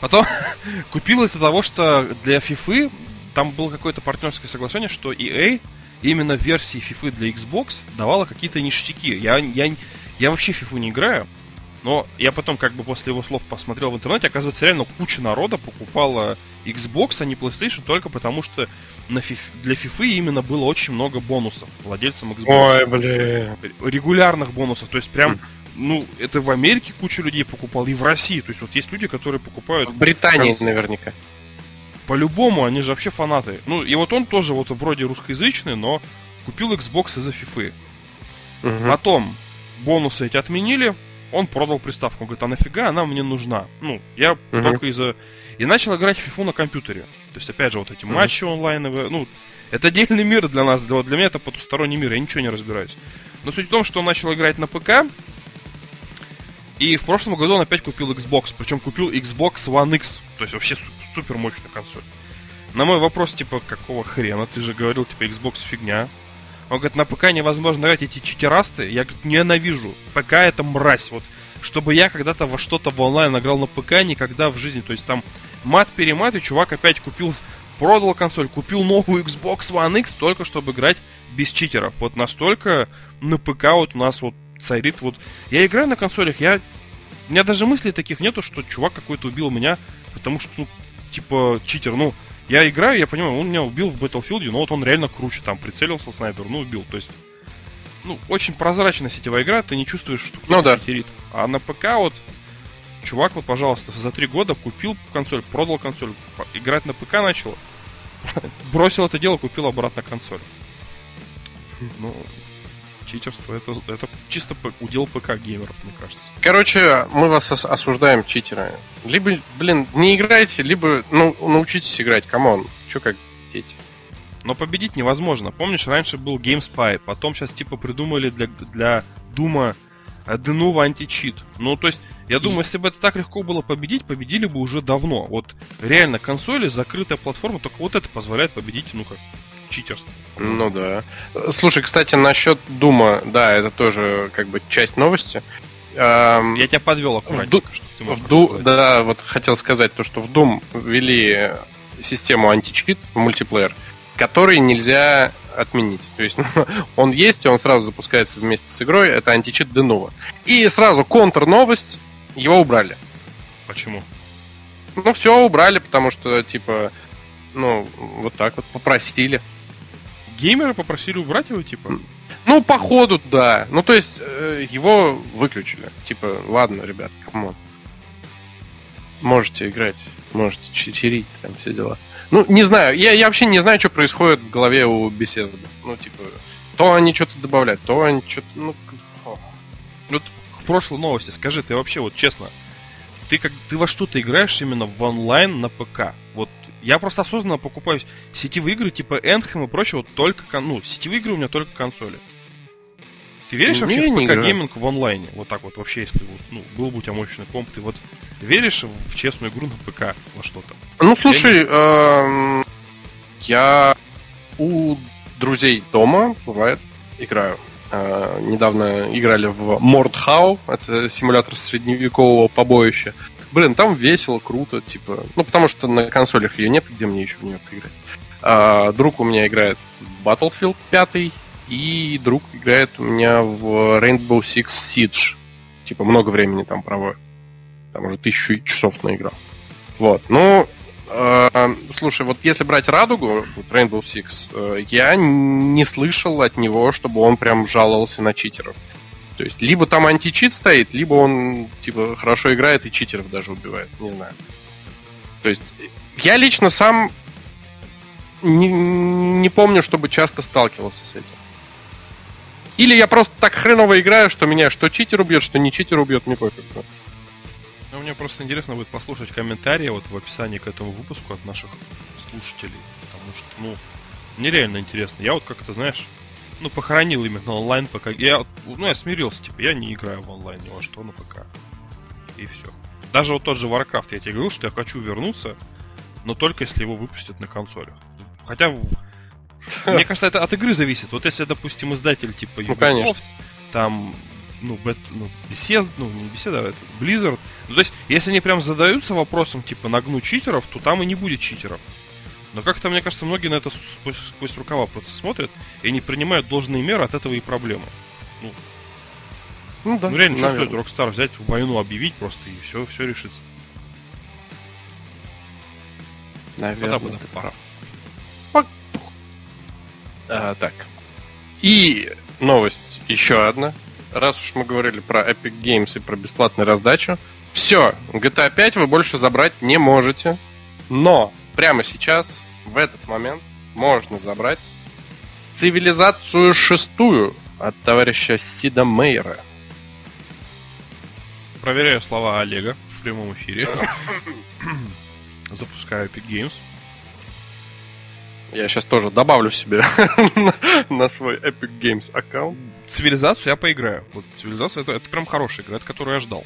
Потом купил из-за того, что для FIFA там было какое-то партнерское соглашение, что EA именно версии FIFA для Xbox давала какие-то ништяки. Я, я, я вообще FIFA не играю, но я потом как бы после его слов посмотрел в интернете, оказывается, реально куча народа покупала Xbox, а не PlayStation, только потому что на фиф- для FIFA именно было очень много бонусов владельцам Xbox. Ой, блин. Регулярных бонусов. То есть прям, Мгм. ну, это в Америке куча людей покупала, и в России. То есть вот есть люди, которые покупают В Британии конс- наверняка. по-любому, они же вообще фанаты. Ну, и вот он тоже вот вроде русскоязычный, но купил Xbox из-за FIFA. Мгм. Потом бонусы эти отменили, он продал приставку. Он говорит, а нафига она мне нужна? Ну, я Мгм. только из-за... И начал играть в FIFA на компьютере. То есть, опять же, вот эти Мгм. матчи онлайновые, ну, это отдельный мир для нас, вот для меня это потусторонний мир, я ничего не разбираюсь. Но суть в том, что он начал играть на ПК, и в прошлом году он опять купил Xbox, причем купил Xbox One X, то есть вообще су- супер мощная консоль. На мой вопрос, типа, какого хрена, ты же говорил, типа, Xbox фигня. Он говорит, на ПК невозможно играть эти читерасты, я говорит, ненавижу. ПК это мразь, вот. Чтобы я когда-то во что-то в онлайн играл на ПК, никогда в жизни. То есть там мат-перемат, и чувак опять купил, продал консоль, купил новую Xbox One X, только чтобы играть без читеров. Вот настолько на ПК вот у нас вот царит вот... Я играю на консолях, я... У меня даже мыслей таких нету, что чувак какой-то убил меня, потому что, ну, типа, читер, ну, я играю, я понимаю, он меня убил в Battlefield, но вот он реально круче, там, прицелился снайпер, ну, убил, то есть, ну, очень прозрачная сетевая игра, ты не чувствуешь, что кто-то Ну да. читерит. А на ПК вот, чувак, вот, пожалуйста, за три года купил консоль, продал консоль, играть на ПК начал, бросил это дело, купил обратно консоль. Ну, читерство, это, это чисто удел ПК геймеров, мне кажется. Короче, мы вас ос- осуждаем, читеры. Либо, блин, не играйте, либо ну, научитесь играть, come on. Че как дети? Но победить невозможно. Помнишь, раньше был GameSpy, потом сейчас типа придумали для, для Дума Denuvo античит. Ну, то есть, я думаю, если бы это так легко было победить, победили бы уже давно. Вот реально консоли, закрытая платформа, только вот это позволяет победить, ну как, читерство. Ну да. Слушай, кстати, насчет Дума, да, это тоже как бы часть новости. Я тебя подвел можешь В Ду- да, вот хотел сказать то, что в Doom ввели систему античит в мультиплеер, который нельзя отменить. То есть он есть, и он сразу запускается вместе с игрой. Это античит Denuvo. И сразу контр-новость, его убрали. Почему? Ну, все убрали, потому что, типа, ну, вот так вот попросили. Геймеры попросили убрать его, типа? Ну, походу, да. Ну, то есть, э, его выключили. Типа, ладно, ребят, come on. Можете играть, можете читерить, там все дела. Ну, не знаю, я, я вообще не знаю, что происходит в голове у Bethesda. Ну, типа, то они что-то добавляют, то они что-то, ну. Вот к прошлой новости скажи, ты вообще вот честно, ты как ты во что ты играешь именно в онлайн на ПК? Вот я просто осознанно покупаю сетевые игры типа Anthem и прочего только кон- ну сетевые игры у меня только консоли. Ты веришь Не, вообще не в ПК гейминг в онлайне? Вот так вот вообще, если вот, ну, был бы у тебя мощный комп, ты вот веришь в честную игру на ПК во что-то? Ну, слушай, эм, я у друзей дома, бывает, играю. Э, недавно играли в Мордхау, это симулятор средневекового побоища. Блин, там весело, круто, типа. Ну, потому что на консолях ее нет, где мне еще в нее поиграть. А, друг у меня играет в Battlefield 5, и друг играет у меня в Rainbow Six Siege. Типа, много времени там проводит. Там уже тысячу часов наиграл. Вот, ну, слушай, вот если брать Радугу, Rainbow Six, э, я не слышал от него, чтобы он прям жаловался на читеров. То есть, либо там античит стоит, либо он, типа, хорошо играет и читеров даже убивает, не знаю. То есть, я лично сам не, не помню, чтобы часто сталкивался с этим. Или я просто так хреново играю, что меня что читер убьет, что не читер убьет, мне пофиг. Ну, мне просто интересно будет послушать комментарии вот в описании к этому выпуску от наших слушателей. Потому что, ну, мне реально интересно. Я вот как-то, знаешь, ну, похоронил именно онлайн пока. Я, ну, я смирился, типа, я не играю в онлайн ни во что на ПК. И все. Даже вот тот же Warcraft, я тебе говорил, что я хочу вернуться, но только если его выпустят на консолях. Хотя, мне кажется, это от игры зависит. Вот если, допустим, издатель типа Ну, конечно. Ubisoft, там, ну, бет, ну, Bethesda, ну, не Bethesda, а это Blizzard. Ну, то есть, если они прям задаются вопросом, типа, нагнуть читеров, то там и не будет читеров. Но как-то, мне кажется, многие на это сквозь, сквозь рукава просто смотрят и не принимают должные меры, от этого и проблемы. Ну да, ну, реально, что наверное. стоит Rockstar взять, войну объявить просто, и все, все решится. Наверное, Потап, ты да. прав. А, так. И новость еще одна. Раз уж мы говорили про Epic Games и про бесплатную раздачу. Все, GTA 5 вы больше забрать не можете. Но прямо сейчас, в этот момент, можно забрать цивилизацию шестую от товарища Сида Мейера. Проверяю слова Олега в прямом эфире. Запускаю Epic Games. Я сейчас тоже добавлю себе на- свой Epic Games аккаунт. Цивилизацию я поиграю. Вот цивилизация это, это прям хорошая игра, это которую я ждал.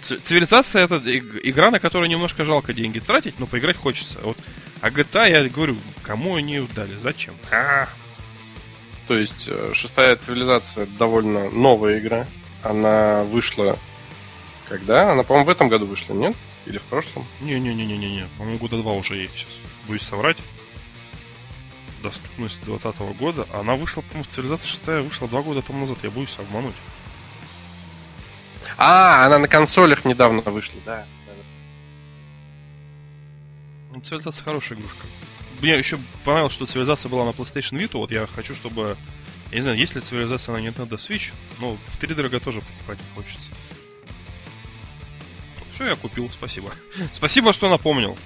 Цивилизация это иг- игра, на которую немножко жалко деньги тратить, но поиграть хочется. Вот. А GTA, я говорю, кому они ее дали? Зачем? А, То есть э, шестая цивилизация довольно новая игра. Она вышла когда? Она, по-моему, в этом году вышла, нет? Или в прошлом? Не-не-не-не-не, по-моему, года два уже ей сейчас. Боюсь соврать. Доступность 2020 года. Она вышла, по-моему, цивилизация 6 вышла два года тому назад. Я боюсь обмануть. А, она на консолях недавно вышла, да. Ну, цивилизация хорошая игрушка. Мне еще понравилось, что цивилизация была на PlayStation Vita. Вот я хочу, чтобы... Я не знаю, есть ли цивилизация на Nintendo Switch, но в 3 дорого тоже покупать не хочется. Все, я купил, спасибо. Спасибо, что напомнил.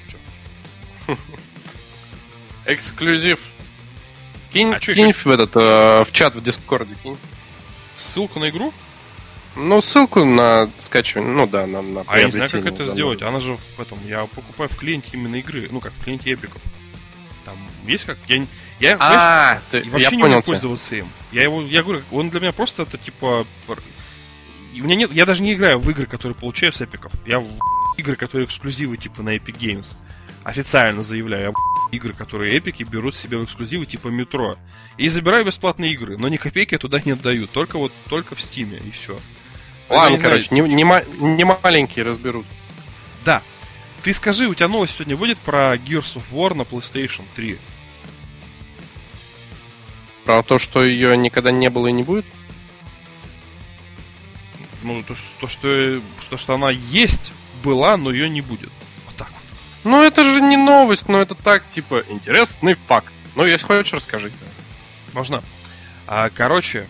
Эксклюзив. Кинь, А кинь в этот, э, в чат в Дискорде, кинь. Ссылку на игру? Ну, ссылку на скачивание, ну да, на, на А я не знаю, как это сделать. Она же в этом. Я покупаю в клиенте именно игры. Ну как, в клиенте эпиков. Там есть как. Я, я, А, ты, вообще я не тебя. пользоваться им. Я его, я говорю, он для меня просто это типа. У меня нет, я даже не играю в игры, которые получаю с эпиков. Я в игры, которые эксклюзивы типа на Epic Games. Официально заявляю, я игры, которые эпики берут себе в эксклюзивы типа метро. И забираю бесплатные игры, но ни копейки я туда не отдаю, только вот только в стиме и все. Ладно, короче, не, не, ма- не маленькие разберут. Да. Ты скажи, у тебя новость сегодня будет про Gears of War на PlayStation 3? Про то, что ее никогда не было и не будет. Ну, то, то, что, то, что она есть, была, но ее не будет. Ну, это же не новость, но это так, типа, интересный факт. Ну, если хочешь, расскажи. Можно. А, короче,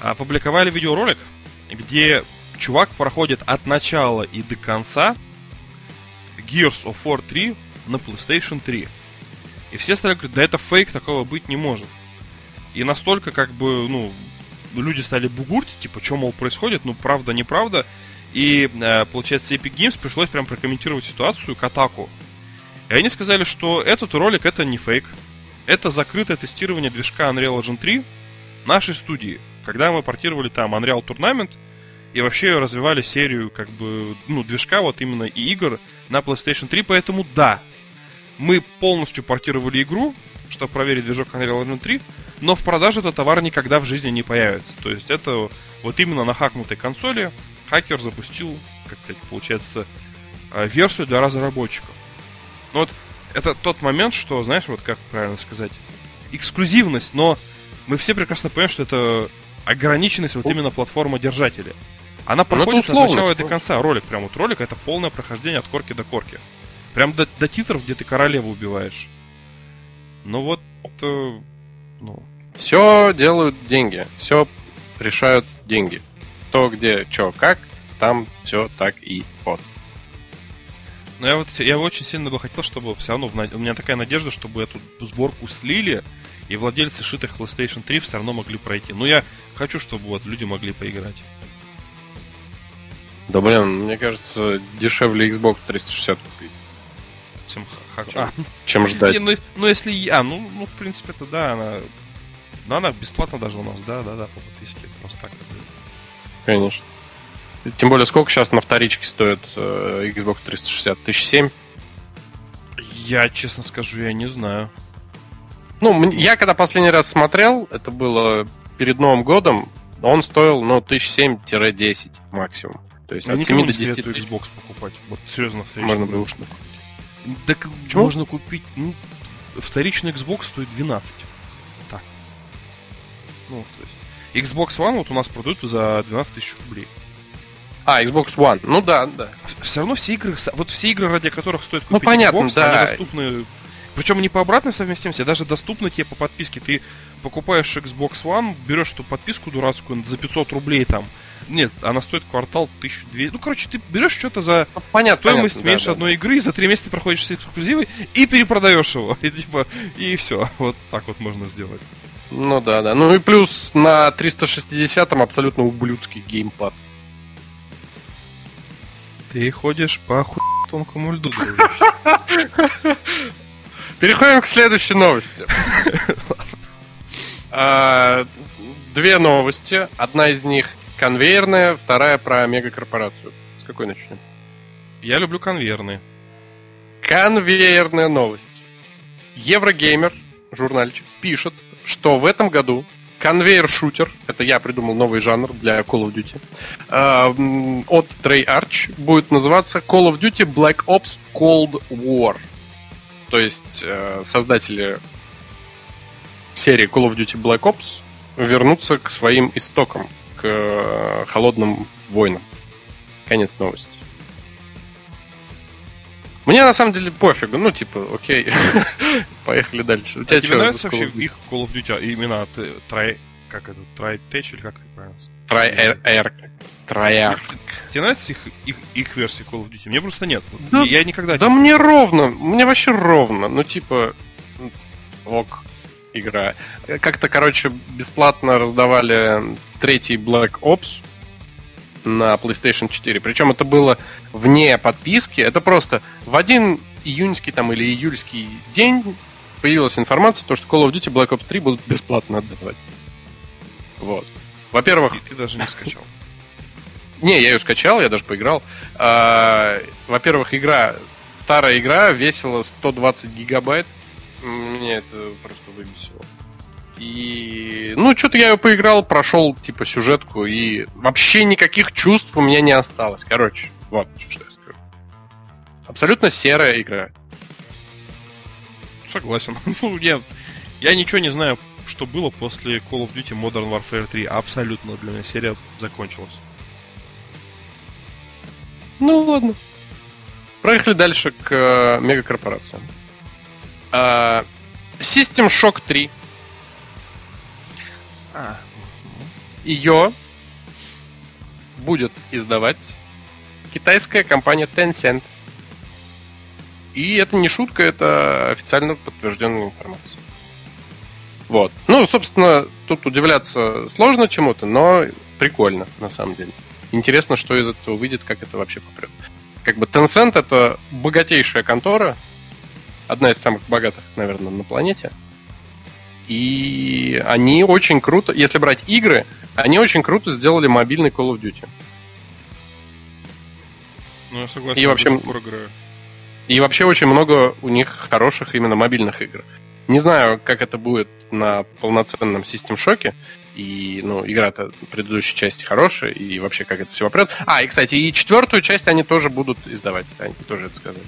опубликовали видеоролик, где чувак проходит от начала и до конца Gears of War 3 на PlayStation 3. И все стали говорить, да это фейк, такого быть не может. И настолько, как бы, ну, люди стали бугуртить, типа, что, мол, происходит, ну, правда, неправда. И, э, получается, Epic Games пришлось прям прокомментировать ситуацию к атаку. И они сказали, что этот ролик это не фейк. Это закрытое тестирование движка Unreal Engine 3 нашей студии. Когда мы портировали там Unreal Tournament и вообще развивали серию как бы, ну, движка вот именно и игр на PlayStation 3, поэтому да, мы полностью портировали игру, чтобы проверить движок Unreal Engine 3, но в продаже этот товар никогда в жизни не появится. То есть это вот именно на хакнутой консоли хакер запустил, как сказать, получается, э, версию для разработчиков. Ну вот это тот момент, что, знаешь, вот как правильно сказать, эксклюзивность, но мы все прекрасно понимаем, что это ограниченность вот именно платформа держателя. Она Ну, проходит от начала и до конца. Ролик, прям вот ролик, это полное прохождение от корки до корки. Прям до, до титров, где ты королеву убиваешь. Ну вот, э, ну, Все делают деньги. Все решают деньги. То, где, что, как, там все так и вот. Но я вот я очень сильно бы хотел, чтобы все равно у меня такая надежда, чтобы эту сборку слили, и владельцы шитых PlayStation 3 все равно могли пройти. Но я хочу, чтобы вот люди могли поиграть. Да блин, мне кажется, дешевле Xbox 360 купить, Чем а, чем ждать. не, ну, ну, если я, ну, ну, в принципе, это да, она. Ну, она бесплатно даже у нас, да, да, да, по подписке. Просто так. Конечно. Тем более, сколько сейчас на вторичке стоит э, Xbox 360? 1007? Я, честно скажу, я не знаю. Ну, я когда последний раз смотрел, это было перед Новым годом, он стоил, ну, 1007-10 максимум. То есть Я от никому 7 не до 10 советую тысяч Xbox покупать. Вот серьезно, можно был. бэушный. Так Почему? можно купить, ну, вторичный Xbox стоит 12. Так. Ну, то есть. Xbox One вот у нас продают за 12 тысяч рублей. А, Xbox One. Ну да, да. Все равно все игры, вот все игры, ради которых стоит Ну, купить понятно, Xbox, да. они доступны. Причем не по обратной совместимости, а даже доступны тебе по подписке. Ты покупаешь Xbox One, берешь эту подписку дурацкую за 500 рублей там. Нет, она стоит квартал 1200. Ну, короче, ты берешь что-то за Ну, понятно, стоимость понятно, меньше да, да. одной игры, за три месяца проходишь все эксклюзивы и перепродаешь его. И типа, и все. Вот так вот можно сделать. Ну да, да. Ну и плюс на 360-м абсолютно ублюдский геймпад. Ты ходишь по оху... тонкому льду. Переходим к следующей новости. А, Две новости. Одна из них конвейерная, вторая про мегакорпорацию. С какой начнем? Я люблю конвейерные. Конвейерная новость. Еврогеймер, журнальчик, пишет, что в этом году конвейер-шутер, это я придумал новый жанр для Call of Duty, э, от Treyarch будет называться Call of Duty Black Ops Cold War. То есть э, создатели серии Call of Duty Black Ops вернутся к своим истокам, к э, холодным войнам. Конец новости. Мне на самом деле пофигу, ну типа, окей, поехали дальше. У А тебя тебе нравится вообще их Call of Duty, а именно т- трай... Как это? Тэч или как ты правильно? Трояр. Трояр. Тебе нравится их, их, их версия Call of Duty? Мне просто нет. Да- я никогда Да мне ровно, мне вообще ровно. Ну, типа, ок, игра. Как-то, короче, бесплатно раздавали третий Black Ops на PlayStation 4. Причем это было вне подписки. Это просто в один июньский там или июльский день появилась информация, то, что Call of Duty Black Ops 3 будут бесплатно отдавать. Вот. Во-первых, И ты даже не скачал. не, я ее скачал, я даже поиграл. А, Во-первых, игра, старая игра весила 120 гигабайт. М, Меня это просто выбесило. И, ну, что-то я ее поиграл, прошел, типа, сюжетку, и вообще никаких чувств у меня не осталось. Короче, вот что я скажу. Абсолютно серая игра. Согласен. Ну, я, я ничего не знаю, что было после Call of Duty Modern Warfare 3. Абсолютно для меня серия закончилась. Ну, ладно. Проехали дальше к э, мегакорпорациям. А, System Shock 3 А, ее будет издавать китайская компания Tencent. И это не шутка, это официально подтвержденная информация. Вот. Ну, собственно, тут удивляться сложно чему-то, но прикольно, на самом деле. Интересно, что из этого выйдет, как это вообще попрет. Как бы Tencent это богатейшая контора, одна из самых богатых, наверное, на планете. И они очень круто, если брать игры, они очень круто сделали мобильный Call of Duty. ну я согласен, И вообще-. И вообще очень много у них хороших именно мобильных игр. Не знаю, как это будет на полноценном System Shock. И, ну, игра-то предыдущей части хорошая, и вообще как это все попрет. А, и, кстати, и четвертую часть они тоже будут издавать. Они тоже это сказали.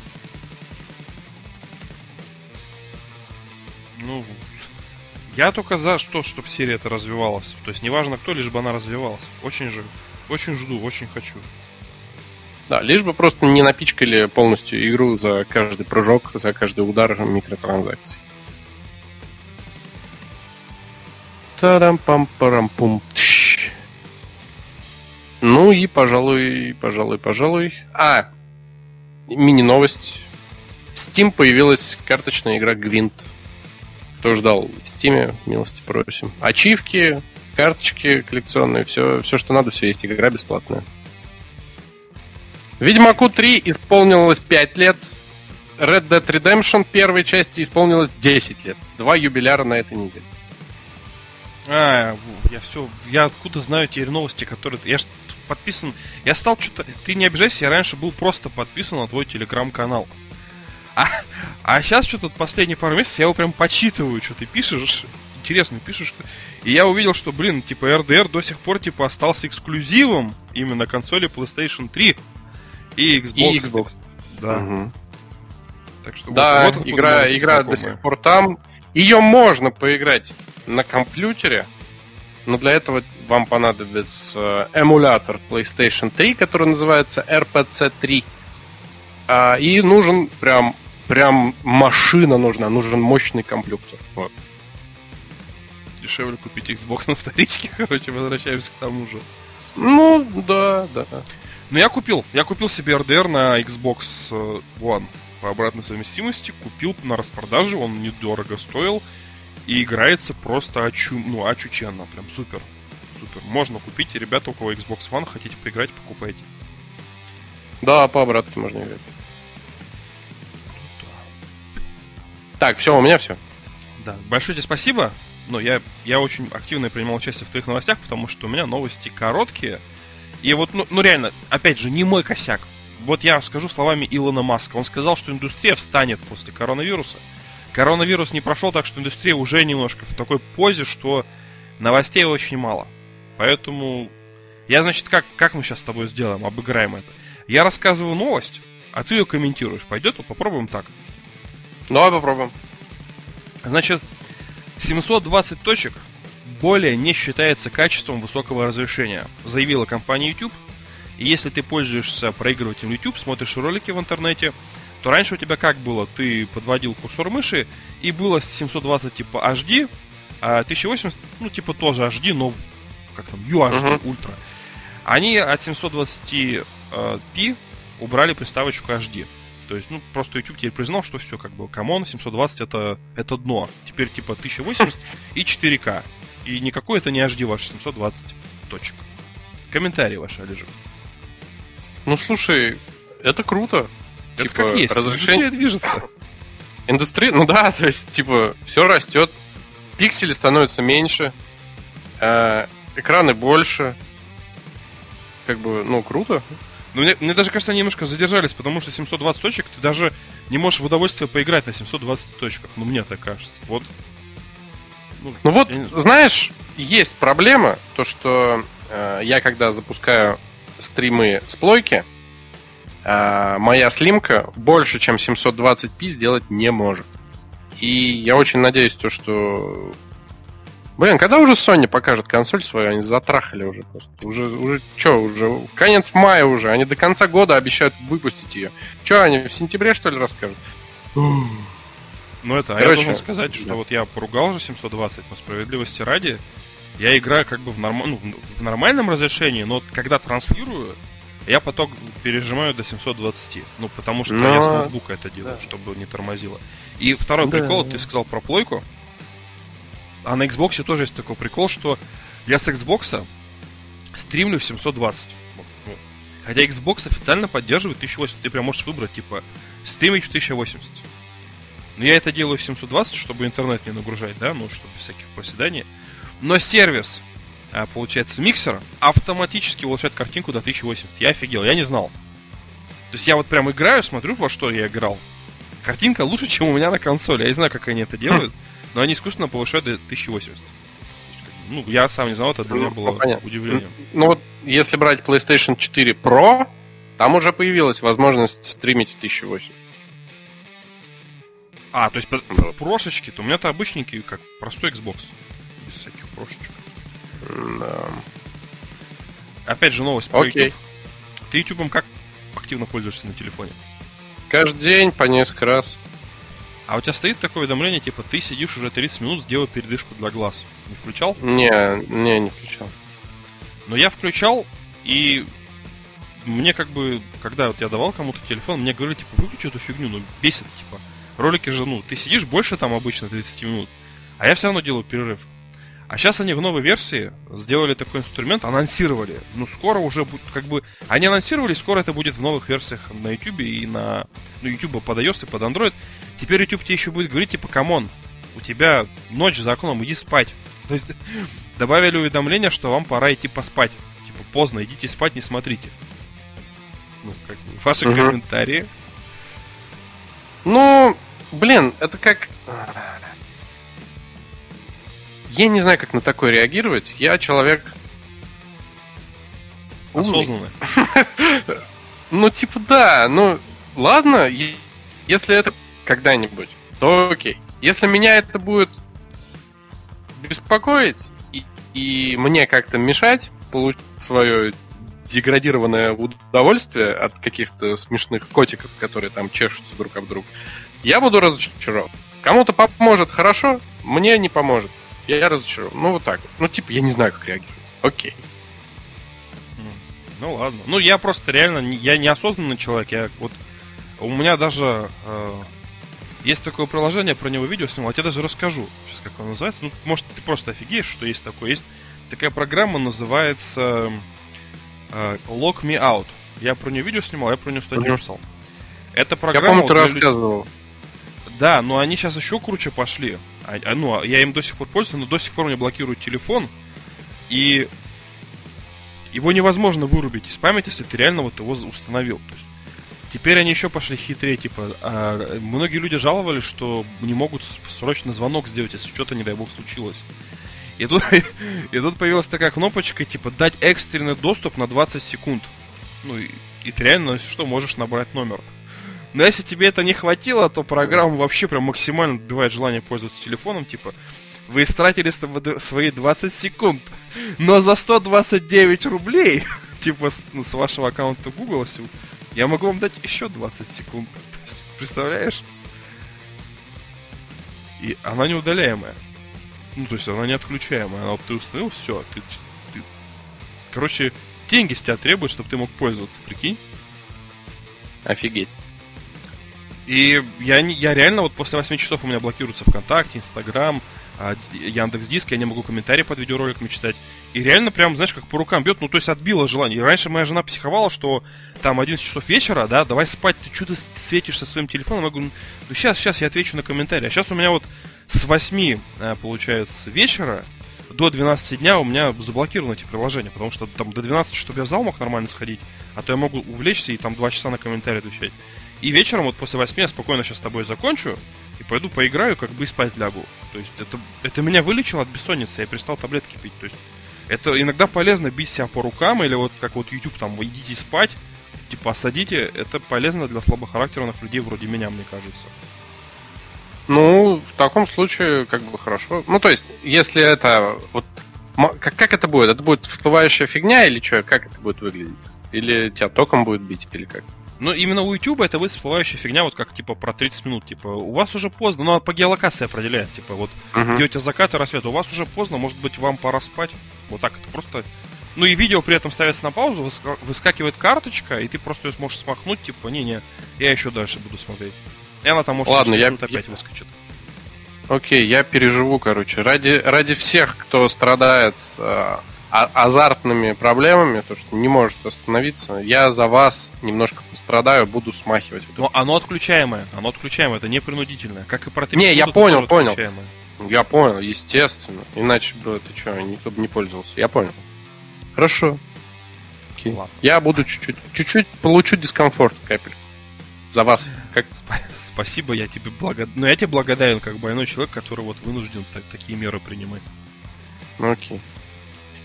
Ну, я только за что, чтобы серия эта развивалась. То есть неважно кто, лишь бы она развивалась. Очень же, очень жду, очень хочу. Да, лишь бы просто не напичкали полностью игру за каждый прыжок, за каждый удар микротранзакций. тарам пам парам пум Ну и, пожалуй, пожалуй, пожалуй. А, мини-новость. В Steam появилась карточная игра Гвинт. Кто ждал Steam, милости просим. Ачивки, карточки коллекционные, все, все, что надо, все есть. Игра бесплатная. Ведьмаку 3 исполнилось 5 лет. Red Dead Redemption первой части исполнилось 10 лет. Два юбиляра на этой неделе. А, я все, я откуда знаю теперь новости, которые... Я ж подписан... Я стал что-то... Ты не обижайся, я раньше был просто подписан на твой телеграм-канал. А, а сейчас что-то последние пару месяцев я его прям почитываю, что ты пишешь. Интересно, пишешь. И я увидел, что, блин, типа RDR до сих пор, типа, остался эксклюзивом именно консоли PlayStation 3 и Xbox. И Xbox. Да. Мгм. Так что вот- Да, вот откуда игра, игра до знакомые. сих пор там. Ее можно поиграть на компьютере, но для этого вам понадобится э, эмулятор PlayStation 3, который называется RPC 3. А, и нужен прям, прям машина нужна, нужен мощный компьютер. Вот. Дешевле купить Xbox на вторичке, короче, возвращаемся к тому же. Ну, да, да. Ну, я купил. Я купил себе RDR на Xbox э, One по обратной совместимости. Купил на распродаже, он недорого стоил. И играется просто очу... ну, очученно. Прям супер. Супер. Можно купить. И ребята, у кого Xbox One, хотите поиграть, покупайте. Да, по обратке можно играть. Так, все, у меня все. Да, большое тебе спасибо. Ну, я, я очень активно принимал участие в твоих новостях, потому что у меня новости короткие. И вот, ну, ну реально, опять же, не мой косяк. Вот я скажу словами Илона Маска. Он сказал, что индустрия встанет после коронавируса. Коронавирус не прошел, так что индустрия уже немножко в такой позе, что новостей очень мало. Поэтому я, значит, как, как мы сейчас с тобой сделаем, обыграем это? Я рассказываю новость, а ты ее комментируешь. Пойдет? Вот попробуем так. Давай попробуем. Значит, 720 точек более не считается качеством высокого разрешения, заявила компания YouTube. И если ты пользуешься проигрывателем YouTube, смотришь ролики в интернете, то раньше у тебя как было? Ты подводил курсор мыши, и было 720 типа HD, а 1080, ну, типа тоже HD, но как там, UHD, Мгм. ультра. Они от 720p убрали приставочку HD. То есть, ну, просто YouTube теперь признал, что все, как бы, come on, 720 это, это дно. Теперь типа 1080 и 4К. И никакой это не HD ваш 720 точек. Комментарии ваши, Олежек. Ну слушай, это круто. Это Типа, как есть, разрешение- индустрия движется. Индустрия, ну да, то есть, типа, все растет, пиксели становятся меньше, э, экраны больше. Как бы, ну, круто. Но мне, мне даже кажется, они немножко задержались, потому что 720 точек ты даже не можешь в удовольствие поиграть на 720 точках. Ну, мне так кажется. Вот. Ну вот, я не- знаешь, есть проблема, то что э, я когда запускаю стримы с плойки, э, моя слимка больше, чем 720p сделать не может. И я очень надеюсь, то, что... Блин, когда уже Sony покажет консоль свою, они затрахали уже просто. Уже, уже, что, уже конец мая уже, они до конца года обещают выпустить ее. Че, они в сентябре, что ли, расскажут? Ну это, а Короче, я должен сказать, что да. вот я поругал же 720, но справедливости ради, я играю как бы в, норм... ну, в нормальном разрешении, но когда транслирую, я поток пережимаю до 720. Ну, потому что Но- я с ноутбука это делаю, да. чтобы не тормозило. И второй Да. прикол, ты сказал про плойку. А на Xbox тоже есть такой прикол, что я с Xbox стримлю в 720. Вот, ну. Хотя Xbox официально поддерживает 1080. Ты прям можешь выбрать, типа, стримить в 1080. Но я это делаю в 720, чтобы интернет не нагружать, да, ну, чтобы без всяких проседаний. Но сервис, а, получается, миксера автоматически улучшает картинку до 1080. Я офигел, я не знал. То есть я вот прям играю, смотрю, во что я играл. Картинка лучше, чем у меня на консоли. Я не знаю, как они это делают, но они искусственно повышают до 1080. То есть, как бы, Ну, я сам не знал, это для меня Ну, было понятно. удивлением. Ну вот, если брать PlayStation 4 Pro, там уже появилась возможность стримить в 1080. А, то есть прошечки, то у меня-то обычненький, как простой Xbox. Без всяких прошечек. Да. Опять же новость про Окей. YouTube. Ты YouTube как активно пользуешься на телефоне? Каждый день по несколько раз. А у тебя стоит такое уведомление, типа, ты сидишь уже 30 минут, сделай передышку для глаз. Не включал? Не, не, не включал. Но я включал, и мне как бы, когда вот я давал кому-то телефон, мне говорили, типа, выключи эту фигню, ну, бесит, типа. Ролики же, ну, ты сидишь больше там обычно 30 минут, а я все равно делаю перерыв. А сейчас они в новой версии сделали такой инструмент, анонсировали. Ну, скоро уже будет, как бы, они анонсировали, скоро это будет в новых версиях на YouTube и на, ну, YouTube под iOS и под Android. Теперь YouTube тебе еще будет говорить, типа, come on, у тебя ночь за окном, иди спать. То есть, добавили уведомление, что вам пора идти поспать. Типа, поздно, идите спать, не смотрите. Ну, как бы, ваши комментарии. Ну, блин, это как... Я не знаю, как на такое реагировать. Я человек... умный. Осознанно. Ну, типа, да, ну, ладно, если это когда-нибудь, то окей. Если меня это будет беспокоить и, и мне как-то мешать получить свое деградированное удовольствие от каких-то смешных котиков, которые там чешутся друг об друга, я буду разочарован. Кому-то поможет хорошо, мне не поможет. Я разочарован. Ну, вот так вот. Ну, типа, я не знаю, как реагировать. Окей. М, Ну ладно. Ну я просто реально, я неосознанный человек. Я вот у меня даже э, есть такое приложение, про него видео снимал, я тебе даже расскажу. Сейчас как оно называется. Ну, может, ты просто офигеешь, что есть такое. Есть такая программа, называется э, Lock Me Out. Я про нее видео снимал, я про нее статью Мгм. писал. Это Я программа... помню, ты вот люд- рассказывал. Да, но они сейчас еще круче пошли. А, а, ну, я им до сих пор пользуюсь, но до сих пор мне блокируют телефон. И его невозможно вырубить из памяти, если ты реально вот его установил. То есть, теперь они еще пошли хитрее, типа, а, многие люди жаловались, что не могут срочно звонок сделать, если что-то, не дай бог, случилось. И тут, и тут появилась такая кнопочка, типа, дать экстренный доступ на 20 секунд. Ну, и, и ты реально, если что, можешь набрать номер. Но если тебе это не хватило, то программа вообще прям максимально отбивает желание пользоваться телефоном, типа, вы истратили свои 20 секунд, но за 129 рублей, типа, ну, с вашего аккаунта Google, я могу вам дать еще 20 секунд. То есть, представляешь? И она неудаляемая. Ну, то есть она не отключаемая. Она вот ты установил, все, ты, ты... Короче, деньги с тебя требуют, чтобы ты мог пользоваться, прикинь? Офигеть. И я, я реально вот после 8 часов у меня блокируется ВКонтакте, Инстаграм, а, Яндекс Диск, я не могу комментарии под видеороликами читать. И реально прям, знаешь, как по рукам бьет, ну то есть отбило желание. И раньше моя жена психовала, что там 11 часов вечера, да, давай спать, ты что ты светишься своим телефоном? Я говорю, ну сейчас, сейчас я отвечу на комментарии. А сейчас у меня вот с 8, э, получается, вечера до 12 дня у меня заблокированы эти приложения, потому что там до 12, чтобы я в зал мог нормально сходить, а то я могу увлечься и там 2 часа на комментарии отвечать. И вечером, вот после 8 я спокойно сейчас с тобой закончу, и пойду поиграю, как бы и спать лягу. То есть это, это меня вылечило от бессонницы, я перестал таблетки пить. То есть это иногда полезно бить себя по рукам, или вот как вот YouTube там, идите спать, типа осадите, это полезно для слабохарактерных людей вроде меня, мне кажется. Ну, в таком случае, как бы хорошо. Ну, то есть, если это вот как, как это будет? Это будет всплывающая фигня или что? Как это будет выглядеть? Или тебя током будет бить, или как? Ну, именно у YouTube это вы всплывающая фигня, вот как, типа, про 30 минут, типа, у вас уже поздно, ну, по геолокации определяет, типа, вот, uh-huh. идете закат и рассвет, у вас уже поздно, может быть, вам пора спать, вот так это просто... Ну, и видео при этом ставится на паузу, выскакивает карточка, и ты просто ее сможешь смахнуть, типа, не-не, я еще дальше буду смотреть. И она там может Ладно, я... опять выскочит. Окей, я переживу, короче. Ради, ради всех, кто страдает э, а- азартными проблемами, то, что не может остановиться, я за вас немножко пострадаю, буду смахивать. Но оно отключаемое, оно отключаемое, это не принудительное. Как и про Не, я понял, понял. Я понял, естественно. Иначе бы это что, никто бы не пользовался. Я понял. Хорошо. Окей. Ладно. Я буду чуть-чуть, чуть-чуть получу дискомфорт, капель. За вас. Как... Спасибо, я тебе благодарен. Но я тебе благодарен, как больной человек, который вот вынужден так, такие меры принимать. Ну окей.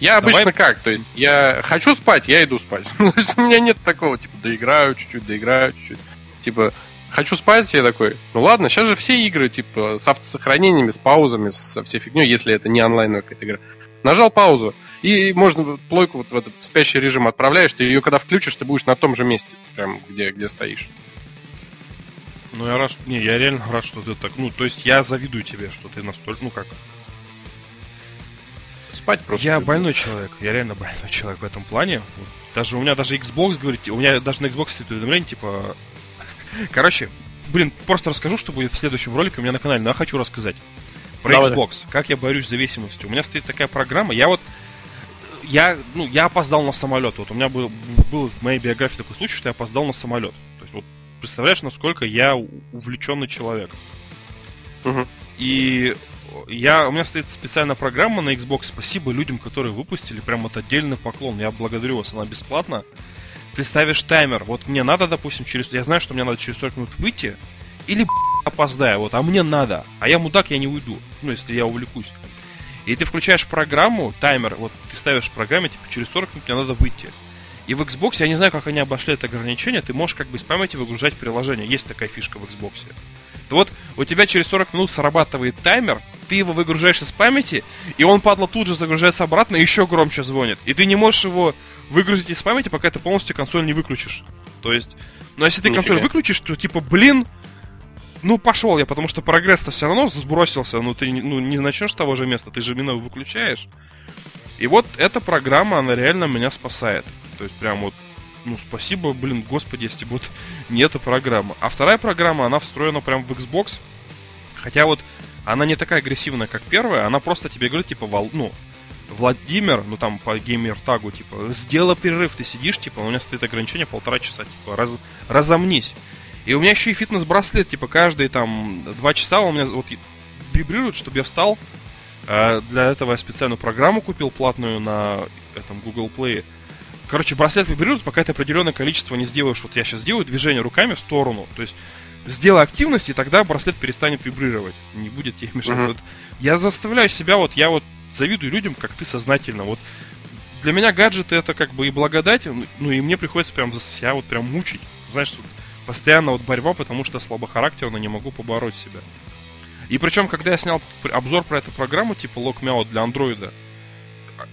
Я Давай... обычно как? То есть я хочу спать, я иду спать. У меня нет такого, типа, доиграю чуть-чуть, доиграю чуть-чуть. Типа, хочу спать, я такой, ну ладно, сейчас же все игры, типа, с автосохранениями, с паузами, со всей фигней, если это не онлайн какая-то игра. Нажал паузу, и можно плойку вот в этот спящий режим отправляешь, ты ее когда включишь, ты будешь на том же месте, прям где, где стоишь. Ну я рад, не, я реально рад, что ты так, ну, то есть я завидую тебе, что ты настолько, ну как, спать просто. Я больной человек, я реально больной человек в этом плане. Даже у меня даже Xbox, говорите, у меня даже на Xbox стоит уведомление, типа... Короче, блин, просто расскажу, что будет в следующем ролике у меня на канале, но я хочу рассказать. Про Давай. Xbox, как я борюсь с зависимостью. У меня стоит такая программа, я вот я, ну, я опоздал на самолет. Вот у меня был, был в моей биографии такой случай, что я опоздал на самолет. То есть, вот, представляешь, насколько я увлеченный человек. Угу. И я, у меня стоит специальная программа на Xbox. Спасибо людям, которые выпустили. Прям вот отдельный поклон. Я благодарю вас, она бесплатна. Ты ставишь таймер. Вот мне надо, допустим, через... Я знаю, что мне надо через 40 минут выйти. Или опоздаю, вот, а мне надо. А я мудак, я не уйду. Ну, если я увлекусь. И ты включаешь программу, таймер, вот ты ставишь в программе, типа, через 40 минут мне надо выйти. И в Xbox, я не знаю, как они обошли это ограничение, ты можешь как бы с памяти выгружать приложение. Есть такая фишка в Xbox. То вот у тебя через 40 минут срабатывает таймер, ты его выгружаешь из памяти, и он, падла, тут же загружается обратно и еще громче звонит. И ты не можешь его выгрузить из памяти, пока ты полностью консоль не выключишь. То есть, но если ты Нифига. консоль выключишь, то типа, блин, ну пошел я, потому что прогресс-то все равно сбросился, ну ты ну, не начнешь с того же места, ты же именно выключаешь. И вот эта программа, она реально меня спасает. То есть прям вот, ну спасибо, блин, господи, если вот не эта программа. А вторая программа, она встроена прям в Xbox. Хотя вот она не такая агрессивная, как первая, она просто тебе говорит, типа, вол, ну, Владимир, ну там по геймер тагу, типа, сделай перерыв, ты сидишь, типа, у меня стоит ограничение полтора часа, типа, раз, разомнись. И у меня еще и фитнес-браслет, типа, каждые там два часа у меня вот вибрирует, чтобы я встал. А для этого я специальную программу купил платную на этом Google Play. Короче, браслет вибрирует, пока ты определенное количество не сделаешь. Вот я сейчас делаю движение руками в сторону. То есть сделай активность, и тогда браслет перестанет вибрировать. Не будет тебе мешать. Мгм. Вот я заставляю себя, вот я вот завидую людям, как ты сознательно. Вот для меня гаджеты это как бы и благодать, ну и мне приходится прям за себя вот прям мучить. Знаешь, тут постоянно вот борьба, потому что слабохарактерно не могу побороть себя. И причем, когда я снял обзор про эту программу, типа Lock Me Out для андроида,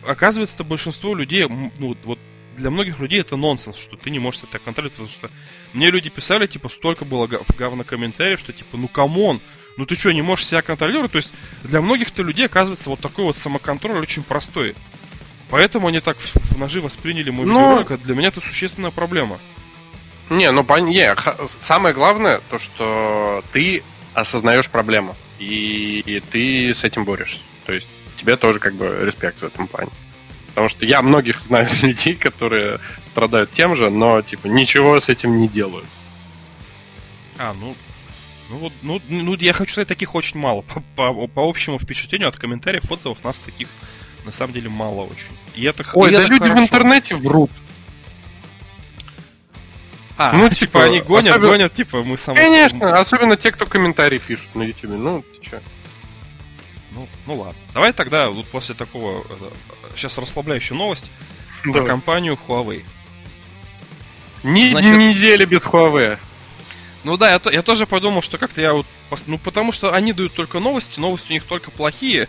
оказывается, большинство людей, ну вот для многих людей это нонсенс, что ты не можешь это контролировать, потому что мне люди писали, типа, столько было в говно комментариев, что типа, ну come on, ну ты что, не можешь себя контролировать? То есть для многих-то людей оказывается вот такой вот самоконтроль очень простой. Поэтому они так в ножи восприняли мой Ну- видеоролик, а для меня это существенная проблема. Не, ну пон- не, самое главное то, что ты осознаешь проблему и, и ты с этим борешься. То есть тебе тоже как бы респект в этом плане. Потому что я многих знаю людей, которые страдают тем же, но типа ничего с этим не делают. А, ну, ну ну, ну, я хочу сказать, таких очень мало. По, по- по общему впечатлению от комментариев, отзывов нас таких на самом деле мало очень. И это, Ой, и да это люди в хорошо. интернете врут. А, Ну, типа, типа, они гонят, особенно- гонят, типа, мы сам... Конечно, особенно те, кто комментарии пишут на YouTube. Ну, ты чё? Ну, ну ладно. Давай тогда, вот после такого, сейчас расслабляющая новость про компанию Huawei. Ни Значит- недели без Huawei. Ну да, я, я тоже подумал, что как-то я вот... Ну, потому что они дают только новости, новости у них только плохие.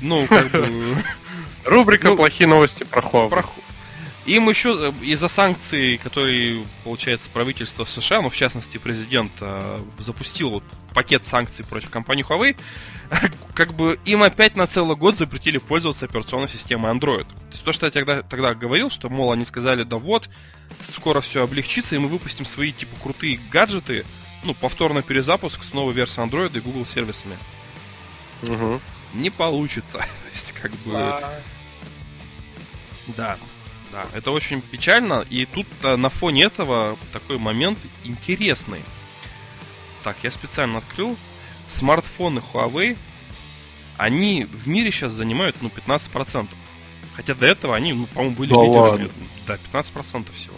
Ну, как бы... Рубрика Ну, «Плохие новости про Huawei». Им еще э, из-за санкций, которые, получается, правительство США, ну, в частности, президент э, запустил пакет санкций против компании Huawei, как бы им опять на целый год запретили пользоваться операционной системой Android. То, есть то, что я тогда, тогда говорил, что, мол, они сказали, да вот, скоро все облегчится, и мы выпустим свои, типа, крутые гаджеты, ну, повторный перезапуск с новой версией Android и Google сервисами. Мгм. Не получится. То есть, как бы... Да, да, это очень печально, и тут э, на фоне этого такой момент интересный. Так, я специально открыл. Смартфоны Huawei, они в мире сейчас занимают, ну, 15%. Хотя до этого они, ну, по-моему, были Да лидерами. ладно? Да, 15% всего.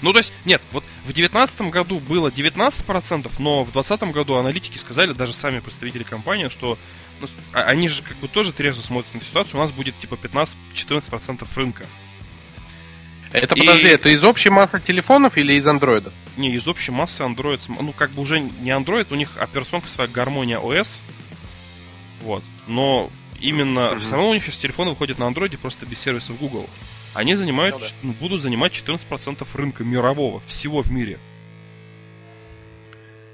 Ну, то есть, нет, вот в 2019 году было 19%, но в 2020 году аналитики сказали, даже сами представители компании, что ну, а- они же как бы тоже трезво смотрят на ситуацию, у нас будет типа 15-14% рынка. Это, И- подожди, это из общей массы телефонов или из андроида? Не, из общей массы Android, ну как бы уже не Android, у них операционка своя гармония OS. Вот. Но именно Мгм. все равно у них сейчас телефоны выходят на Android просто без сервисов Google. Они занимают, Ну да. ну, будут занимать 14% рынка мирового, всего в мире.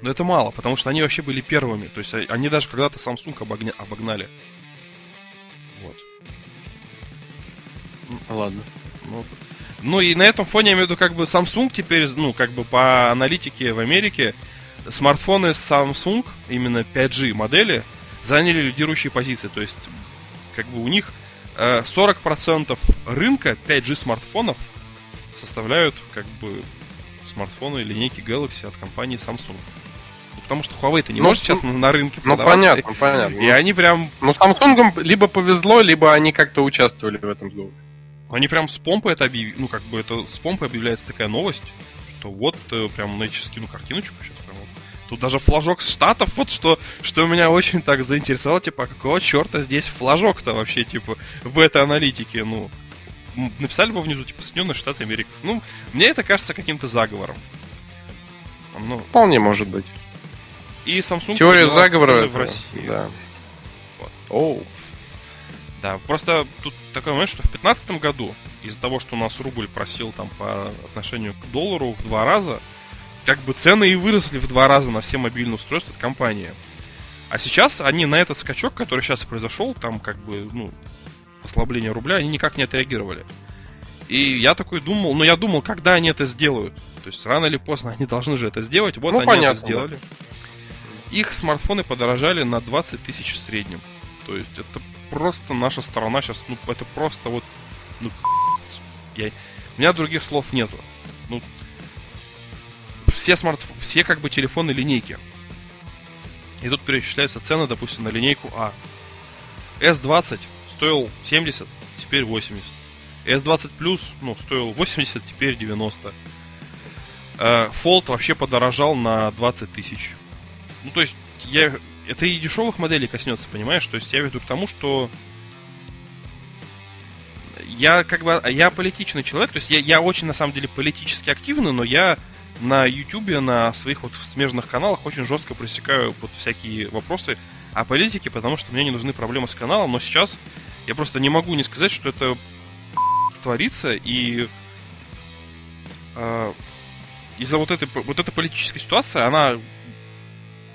Но это мало, потому что они вообще были первыми. То есть а- они даже когда-то Samsung обогня- обогнали. Вот. Ладно. Ну, ну и на этом фоне, я имею в виду, как бы Samsung теперь, ну, как бы по аналитике в Америке, смартфоны Samsung, именно 5G модели, заняли лидирующие позиции. То есть, как бы у них э, 40% рынка 5G смартфонов составляют, как бы, смартфоны линейки Galaxy от компании Samsung. Ну, Потому что Huawei-то не Ну, может сейчас на, на рынке Ну, понятно, понятно. И они прям, Ну, Samsung либо повезло, либо они как-то участвовали в этом сговоре. Они прям с помпой это объявили, ну, как бы это с помпой объявляется такая новость, что вот э, прям на сейчас скину картиночку сейчас прям вот. Тут даже флажок штатов, вот что, что меня очень так заинтересовало, типа, а какого черта здесь флажок-то вообще, типа, в этой аналитике, ну, написали бы внизу, типа, Соединенные Штаты Америки. Ну, мне это кажется каким-то заговором. Ну, Вполне может быть. и Samsung Теория заговора это- в России. Да. Вот. Оу. Да, просто тут такой момент, что в 2015 году из-за того, что у нас рубль просил там по отношению к доллару в два раза, как бы цены и выросли в два раза на все мобильные устройства от компании. А сейчас они на этот скачок, который сейчас произошел, там как бы, ну, ослабление рубля, они никак не отреагировали. И я такой думал, ну я думал, когда они это сделают. То есть рано или поздно они должны же это сделать. Вот Ну, они понятно, это да. сделали. Их смартфоны подорожали на 20 тысяч в среднем. То есть это просто наша сторона сейчас, ну это просто вот, ну, я, у меня других слов нету. Ну, все смарт, все как бы телефоны линейки. И тут перечисляются цены, допустим, на линейку А. S20 стоил 70, теперь 80. S20 Plus, ну, стоил 80, теперь 90. Э, Fold вообще подорожал на 20 тысяч. Ну, то есть, я, это и дешевых моделей коснется, понимаешь? То есть, я веду к тому, что я как бы, я политичный человек, то есть я, я очень на самом деле политически активный, но я на YouTube, на своих вот смежных каналах очень жестко пресекаю вот всякие вопросы о политике, потому что мне не нужны проблемы с каналом, но сейчас я просто не могу не сказать, что это творится, и э, из-за вот этой, вот этой политической ситуации, она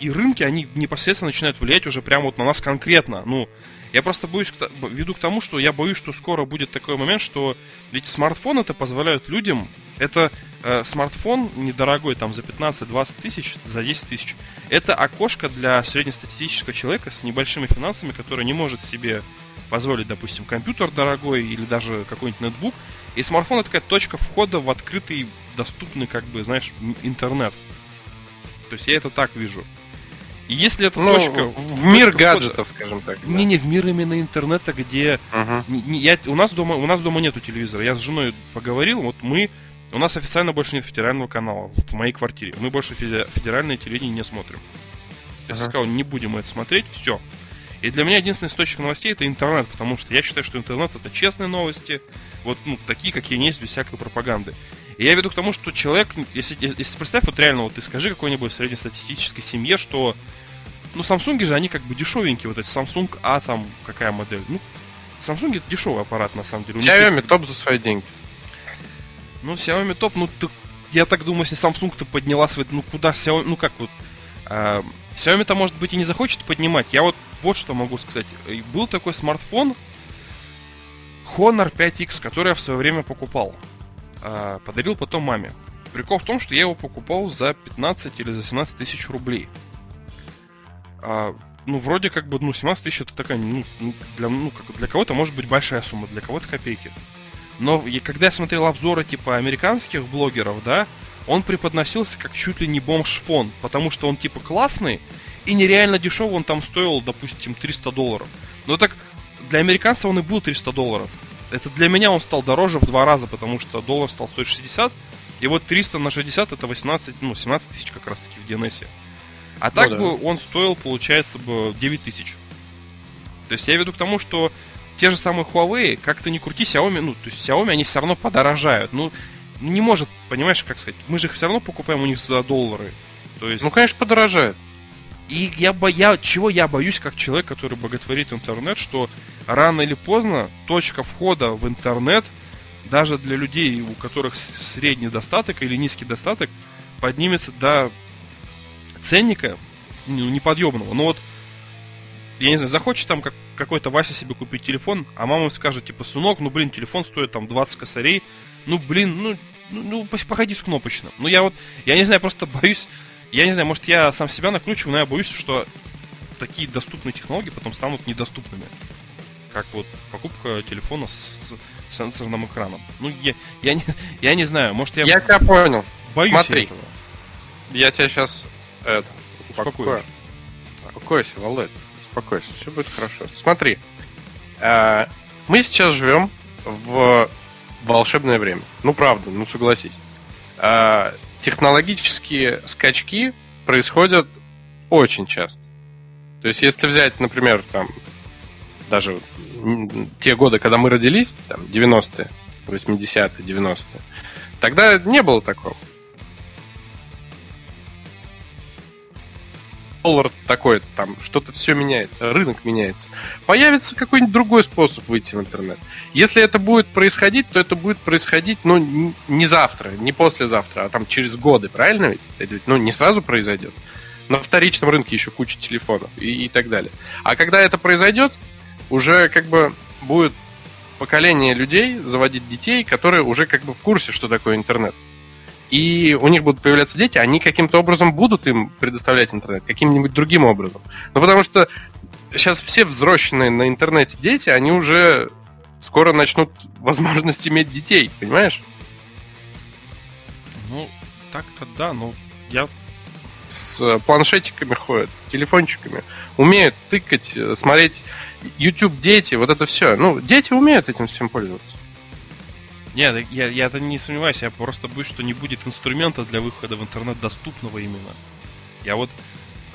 и рынки, они непосредственно начинают влиять уже прямо вот на нас конкретно. Ну, я просто боюсь, веду к тому, что я боюсь, что скоро будет такой момент, что ведь смартфоны это позволяют людям, это э, смартфон недорогой, там за 15-20 тысяч, за 10 тысяч, это окошко для среднестатистического человека с небольшими финансами, который не может себе позволить, допустим, компьютер дорогой или даже какой-нибудь ноутбук. И смартфон это такая точка входа в открытый, доступный, как бы, знаешь, интернет. То есть я это так вижу. И если это ну, точка... В мир гаджетов, скажем так. Не, не, в мир именно интернета, где... Uh-huh. Не, я, у, нас дома, у нас дома нету телевизора. Я с женой поговорил, вот мы... У нас официально больше нет федерального канала в моей квартире. Мы больше федеральное телевидение не смотрим. Я uh-huh. сказал, не будем это смотреть, все. И для меня единственный источник новостей это интернет, потому что я считаю, что интернет это честные новости, вот ну, такие, какие они есть, без всякой пропаганды. И я веду к тому, что человек, если, если представь, вот реально, вот ты скажи какой-нибудь среднестатистической семье, что ну, Samsung же, они как бы дешевенькие, вот эти Samsung А там, какая модель? Ну, Samsung это дешевый аппарат, на самом деле. Xiaomi есть... топ за свои деньги. Ну, Xiaomi топ, ну, ты, я так думаю, если Samsung-то подняла свои, ну, куда Xiaomi, ну, как вот, э, Xiaomi-то, может быть, и не захочет поднимать. Я вот вот что могу сказать. Был такой смартфон Honor 5X, который я в свое время покупал. Э, подарил потом маме. Прикол в том, что я его покупал за 15 или за 17 тысяч рублей. А, ну, вроде как бы, ну, 17 тысяч это такая, ну, для, ну, как, для кого-то может быть большая сумма, для кого-то копейки. Но и когда я смотрел обзоры типа американских блогеров, да, он преподносился как чуть ли не бомж-фон, потому что он типа классный и нереально дешевый, он там стоил, допустим, 300 долларов. Но так для американца он и был 300 долларов. Это для меня он стал дороже в два раза, потому что доллар стал стоить 60, и вот 300 на 60 это 18, ну, 17 тысяч как раз таки в DNS. А ну, так да. бы он стоил, получается, бы 9 тысяч. То есть я веду к тому, что те же самые Huawei, как то не крути, Xiaomi, ну, то есть Xiaomi, они все равно подорожают. Ну, не может, понимаешь, как сказать, мы же их все равно покупаем у них за доллары. То есть... Ну, конечно, подорожает. И я, бо... я чего я боюсь, как человек, который боготворит интернет, что рано или поздно точка входа в интернет, даже для людей, у которых средний достаток или низкий достаток, поднимется до ценника ну, неподъемного. Ну вот, я не знаю, захочет там как, какой-то Вася себе купить телефон, а мама скажет, типа, сынок, ну, блин, телефон стоит там 20 косарей, ну, блин, ну, ну, ну походи с кнопочным. Ну, я вот, я не знаю, просто боюсь, я не знаю, может, я сам себя накручиваю, но я боюсь, что такие доступные технологии потом станут недоступными. Как вот покупка телефона с, с сенсорным экраном. Ну, я, я, не, я не знаю, может, я... Я тебя понял. Боюсь Смотри, этого. Я тебя сейчас это, успокою. Успокойся, Володь, успокойся, все будет хорошо. Смотри, э, мы сейчас живем в волшебное время. Ну, правда, ну согласись. Э, технологические скачки происходят очень часто. То есть, если взять, например, там, даже те годы, когда мы родились, там, 90-е, 80-е, 90-е, тогда не было такого. Доллар такой-то, там что-то все меняется, рынок меняется. Появится какой-нибудь другой способ выйти в интернет. Если это будет происходить, то это будет происходить, ну, не завтра, не послезавтра, а там через годы, правильно ведь? Это ведь, ну, не сразу произойдет. На вторичном рынке еще куча телефонов и, и так далее. А когда это произойдет, уже как бы будет поколение людей заводить детей, которые уже как бы в курсе, что такое интернет и у них будут появляться дети, они каким-то образом будут им предоставлять интернет, каким-нибудь другим образом. Ну, потому что сейчас все взросленные на интернете дети, они уже скоро начнут возможность иметь детей, понимаешь? Ну, так-то да, но Я с э, планшетиками ходят, с телефончиками, умеют тыкать, э, смотреть YouTube дети, вот это все. Ну, дети умеют этим всем пользоваться. Нет, я, я это не сомневаюсь, я просто боюсь, что не будет инструмента для выхода в интернет доступного именно. Я вот,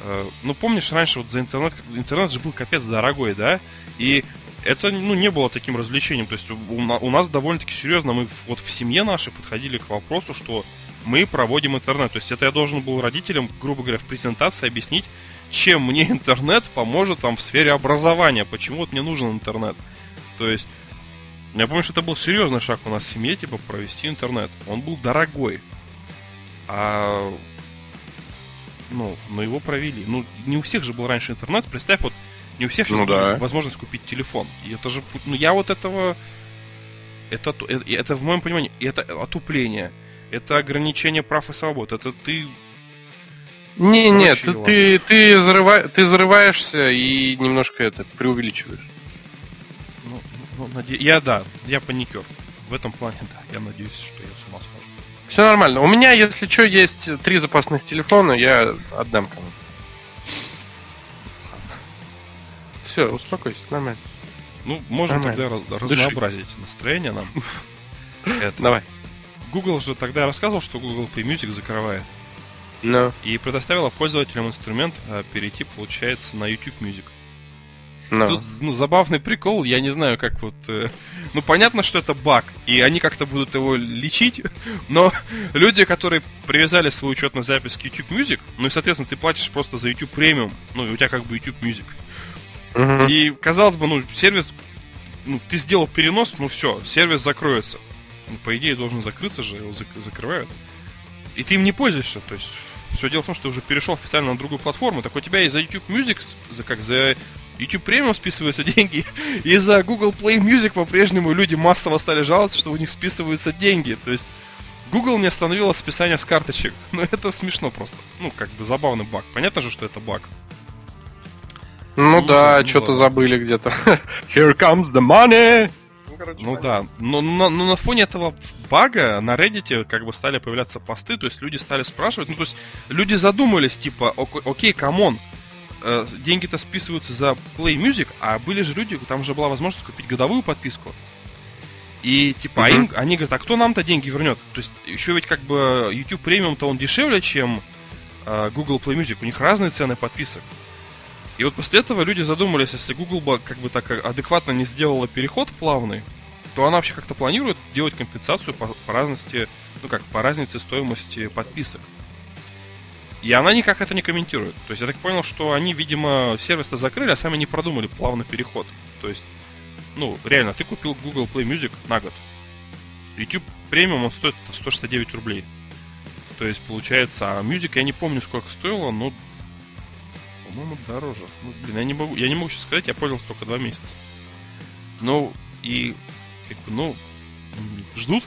э, ну помнишь, раньше вот за интернет, интернет же был капец дорогой, да? И это, ну, не было таким развлечением. То есть у, у нас довольно-таки серьезно, мы вот в семье нашей подходили к вопросу, что мы проводим интернет. То есть это я должен был родителям, грубо говоря, в презентации объяснить, чем мне интернет поможет там в сфере образования, почему вот мне нужен интернет. То есть я помню, что это был серьезный шаг у нас в семье, типа, провести интернет. Он был дорогой. А ну, но его провели. Ну, не у всех же был раньше интернет. Представь, вот не у всех Ну да. возможность купить телефон. И это же, ну, я вот этого, это, ту- э, это в моем понимании, это отупление, это ограничение прав и свобод. Это ты, Не, нет, ты, ты, ты, зарыва- ты зарываешься и немножко это преувеличиваешь. Ну, наде- я да, я паникер. В этом плане, да, я надеюсь, что я с ума схожу. Все нормально. У меня, если что, есть три запасных телефона, я отдам кому. Все, успокойся, нормально. Ну, можем Нормально. тогда раз- Дыши. разнообразить настроение нам. Это. Давай. Google же тогда рассказывал, что Google Play Music закрывает. Ну, И предоставила пользователям инструмент а, перейти, получается, на YouTube Music. Ну. Тут ну, забавный прикол, я не знаю, как вот... э, ну, понятно, что это баг, и они как-то будут его лечить, но люди, которые привязали свою учетную запись к YouTube Music, ну и, соответственно, ты платишь просто за YouTube премиум, ну, и у тебя как бы YouTube Music. Мгм. И, казалось бы, ну, сервис... Ну, ты сделал перенос, ну все, сервис закроется. Ну, по идее, должен закрыться же, его зак- закрывают. И ты им не пользуешься, то есть... Все дело в том, что ты уже перешел официально на другую платформу, так у тебя и за YouTube Music, за как за YouTube Premium списываются деньги, и за Google Play Music по-прежнему люди массово стали жаловаться, что у них списываются деньги. То есть Google не остановила списание с карточек. Ну это смешно просто. Ну, как бы забавный баг. Понятно же, что это баг. Ну Ну, да, ну что-то забыли где-то. Here comes the money! Ну да, но, на- но на фоне этого бага на Reddit как бы стали появляться посты, то есть люди стали спрашивать, ну то есть люди задумались, типа, «Ок- окей, come on, э, деньги-то списываются за Play Music, а были же люди, там же была возможность купить годовую подписку. И типа, а Мгм. им- они говорят, а кто нам-то деньги вернет? То есть еще ведь как бы YouTube премиум-то он дешевле, чем э, Google Play Music, у них разные цены подписок. И вот после этого люди задумались, если Google бы как бы так адекватно не сделала переход плавный, то она вообще как-то планирует делать компенсацию по, по разности, ну как, по разнице стоимости подписок. И она никак это не комментирует. То есть я так понял, что они, видимо, сервис-то закрыли, а сами не продумали плавный переход. То есть, ну, реально, ты купил Google Play Music на год. YouTube премиум, он стоит 169 рублей. То есть, получается, а Music я не помню, сколько стоило, но по-моему, дороже. Ну, блин, я не могу, я не могу сейчас сказать, я пользовался только два месяца. Ну, и, как бы, ну, ждут.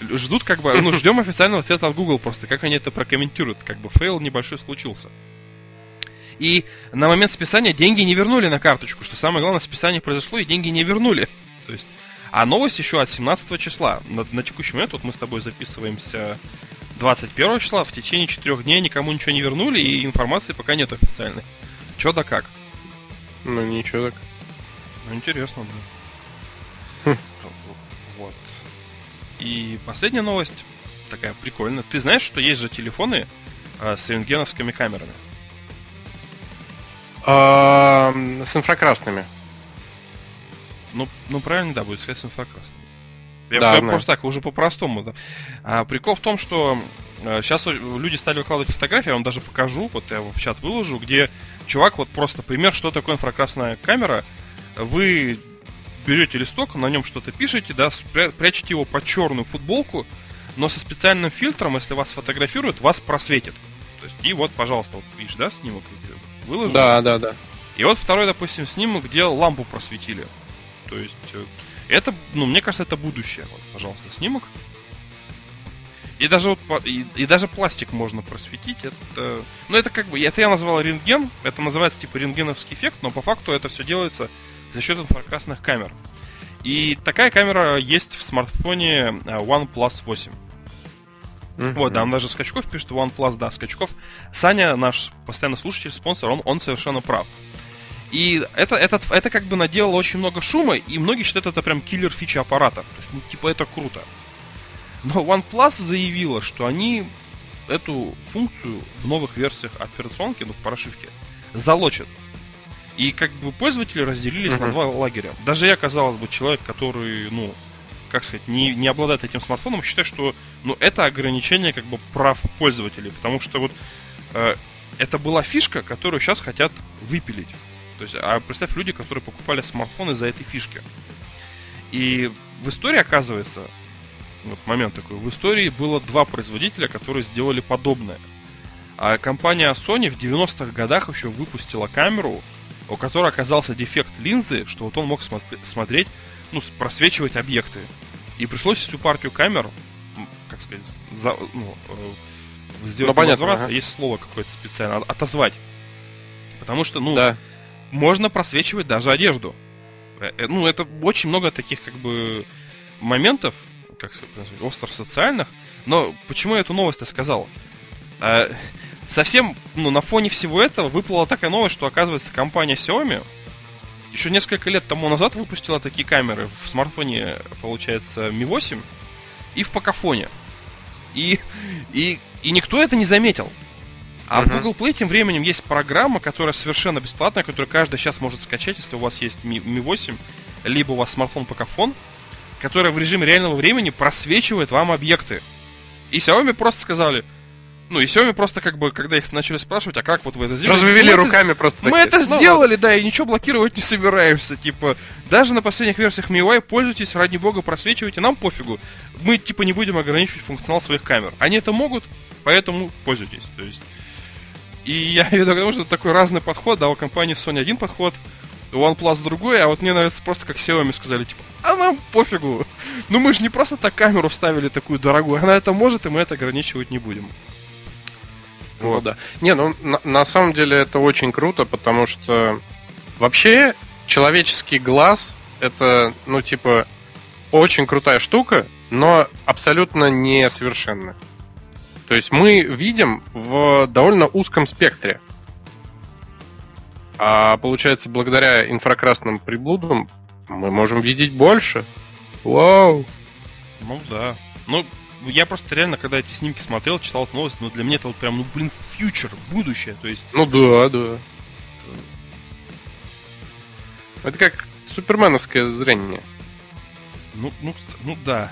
Ждут, как бы, ну, ждем официального ответа от Google просто, как они это прокомментируют. Как бы, fail небольшой случился. И на момент списания деньги не вернули на карточку, что самое главное, списание произошло, и деньги не вернули. То есть, а новость еще от 17 числа. На, на текущий момент, вот мы с тобой записываемся 21 числа, в течение четырех дней никому ничего не вернули, и информации пока нет официальной. Че да как? Ну ничего так. Ну, интересно, да. Хм. И последняя новость, такая прикольная. Ты знаешь, что есть же телефоны а, с рентгеновскими камерами? А, С инфракрасными. Ну, ну правильно, да, будет сказать с инфракрасным. Я Да, я просто так, уже по-простому, да. А, прикол в том, что сейчас люди стали выкладывать фотографии, я вам даже покажу, вот я его в чат выложу, где чувак, вот просто пример, что такое инфракрасная камера. Вы берете листок, на нем что-то пишете, да, прячете его под черную футболку, но со специальным фильтром, если вас фотографируют, вас просветит. То есть, и вот, пожалуйста, вот видишь, да, снимок выложил. Да, да, да. И вот второй, допустим, снимок, где лампу просветили. То есть, э, это, ну, мне кажется, это будущее. Вот, пожалуйста, снимок. И даже вот, и, и даже пластик можно просветить. Это, ну, это как бы, это я назвал рентген. Это называется типа рентгеновский эффект, но по факту это все делается за счет инфракрасных камер. И такая камера есть в смартфоне э, OnePlus 8. Вот, там даже Скачков пишет, OnePlus, да, Скачков. Саня, наш постоянный слушатель, спонсор, он, он совершенно прав. И это, это, это как бы наделало очень много шума, и многие считают это прям киллер фича аппарата. То есть, ну, типа, это круто. Но OnePlus заявила, что они эту функцию в новых версиях операционки, ну, в прошивке, залочат. И как бы пользователи разделились uh-huh. на два лагеря. Даже я, казалось бы, человек, который, ну, как сказать, не, не обладает этим смартфоном, считаю, что ну, это ограничение как бы прав пользователей. Потому что вот э, это была фишка, которую сейчас хотят выпилить. То есть, а представь люди, которые покупали смартфоны за этой фишки. И в истории, оказывается, вот момент такой, в истории было два производителя, которые сделали подобное. А компания Sony в 90-х годах еще выпустила камеру, у которой оказался дефект линзы, что вот он мог смотри- смотреть, ну, просвечивать объекты. И пришлось всю партию камер, как сказать, за, ну, э, сделать ну, понятно, возврат, ага. есть слово какое-то специальное, отозвать. Потому что, ну, да. можно просвечивать даже одежду. Э, э, ну, это очень много таких, как бы, моментов, как сказать, остро социальных. Но почему я эту новость сказал? Совсем, ну, на фоне всего этого выплыла такая новость, что, оказывается, компания Xiaomi еще несколько лет тому назад выпустила такие камеры в смартфоне, получается, Mi 8 и в Покафоне. И, и, и никто это не заметил. А uh-huh. в Google Play тем временем есть программа, которая совершенно бесплатная, которую каждый сейчас может скачать, если у вас есть Mi, Mi 8, либо у вас смартфон Покафон, которая в режиме реального времени просвечивает вам объекты. И Xiaomi просто сказали, ну, и Xiaomi просто как бы, когда их начали спрашивать, а как вот вы это сделали? Развели ну, руками это, просто. Мы такие. это ну, сделали, вот. да, и ничего блокировать не собираемся. Типа, даже на последних версиях MIUI пользуйтесь, ради бога, просвечивайте, нам пофигу. Мы, типа, не будем ограничивать функционал своих камер. Они это могут, поэтому пользуйтесь. То есть... И я веду к тому, что это такой разный подход, да, у компании Sony один подход, у OnePlus другой, а вот мне нравится просто как Xiaomi сказали, типа, а нам пофигу. Ну мы же не просто так камеру вставили такую дорогую, она это может, и мы это ограничивать не будем. Вот. Ну, да. Не, ну на, на самом деле это очень круто, потому что вообще человеческий глаз это, ну, типа, очень крутая штука, но абсолютно несовершенная. То есть мы видим в довольно узком спектре. А получается, благодаря инфракрасным приблудам мы можем видеть больше. Вау! Ну да. Ну, я просто реально, когда эти снимки смотрел, читал эту новость, ну для меня это вот прям, ну блин, фьючер, будущее, то есть... Ну да, да. Это как суперменовское зрение. Ну, ну, ну да.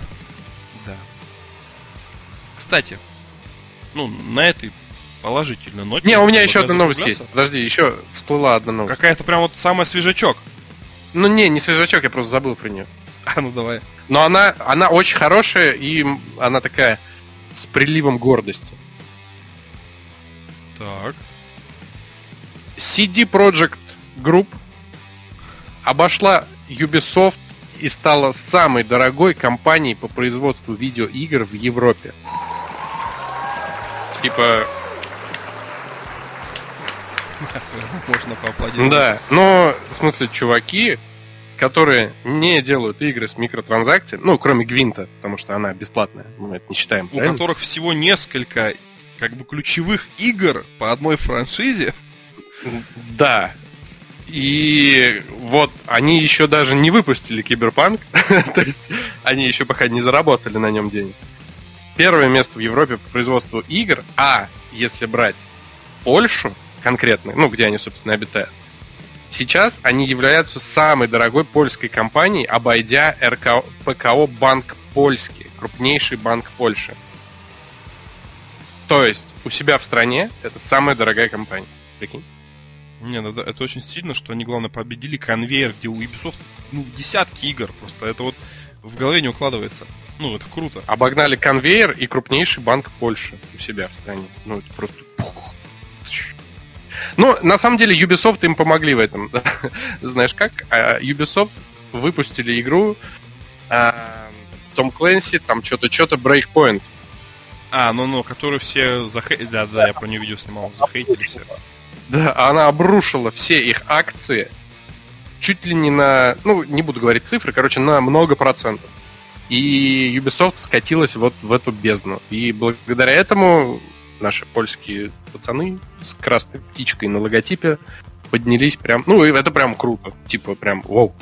Да. Кстати, ну, на этой положительной ноте... Не, у меня еще одна новость есть. Подожди, еще всплыла одна новость. Какая-то прям вот самая свежачок. Ну не, не свежачок, я просто забыл про нее. А, ну давай. Но она, она очень хорошая, и она такая с приливом гордости. Так. CD Projekt Group обошла Ubisoft и стала самой дорогой компанией по производству видеоигр в Европе. Типа... Можно поаплодировать. Да, но, в смысле, чуваки которые не делают игры с микротранзакциями, ну, кроме Гвинта, потому что она бесплатная, мы это не считаем. У правильно? которых всего несколько как бы ключевых игр по одной франшизе. Да. И вот они еще даже не выпустили Киберпанк, то есть они еще пока не заработали на нем денег. Первое место в Европе по производству игр, а если брать Польшу конкретно, ну, где они, собственно, обитают, Сейчас они являются самой дорогой польской компанией, обойдя РК, ПКО Банк Польский, крупнейший банк Польши. То есть у себя в стране это самая дорогая компания. Прикинь? Не, ну, это очень сильно, что они, главное, победили конвейер, где у Ubisoft ну, десятки игр просто. Это вот в голове не укладывается. Ну, это круто. Обогнали конвейер и крупнейший банк Польши у себя в стране. Ну, это просто ну, на самом деле, Ubisoft им помогли в этом. Знаешь как? А, Ubisoft выпустили игру Том Клэнси, там что-то, что-то, Breakpoint. А, ну-ну, которую все захейтили. Да, да, я про нее видео снимал, захейтили все. Да, она обрушила все их акции чуть ли не на, ну, не буду говорить цифры, короче, на много процентов. И Ubisoft скатилась вот в эту бездну. И благодаря этому наши польские пацаны с красной птичкой на логотипе поднялись прям... Ну, это прям круто. Типа прям, вау.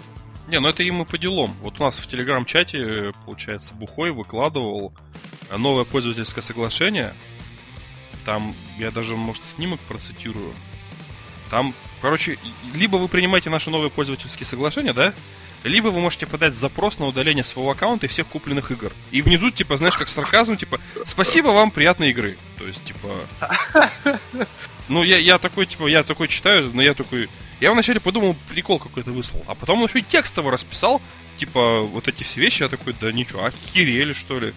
Не, ну это ему по делам. Вот у нас в телеграм-чате, получается, Бухой выкладывал новое пользовательское соглашение. Там, я даже, может, снимок процитирую. Там, короче, либо вы принимаете наши новые пользовательские соглашения, да? Либо вы можете подать запрос на удаление своего аккаунта и всех купленных игр. И внизу, типа, знаешь, как сарказм, типа, спасибо вам, приятной игры. То есть, типа... Ну, я, я такой, типа, я такой читаю, но я такой... Я вначале подумал, прикол какой-то выслал, а потом он еще и текстово расписал, типа, вот эти все вещи, я такой, да ничего, охерели, что ли.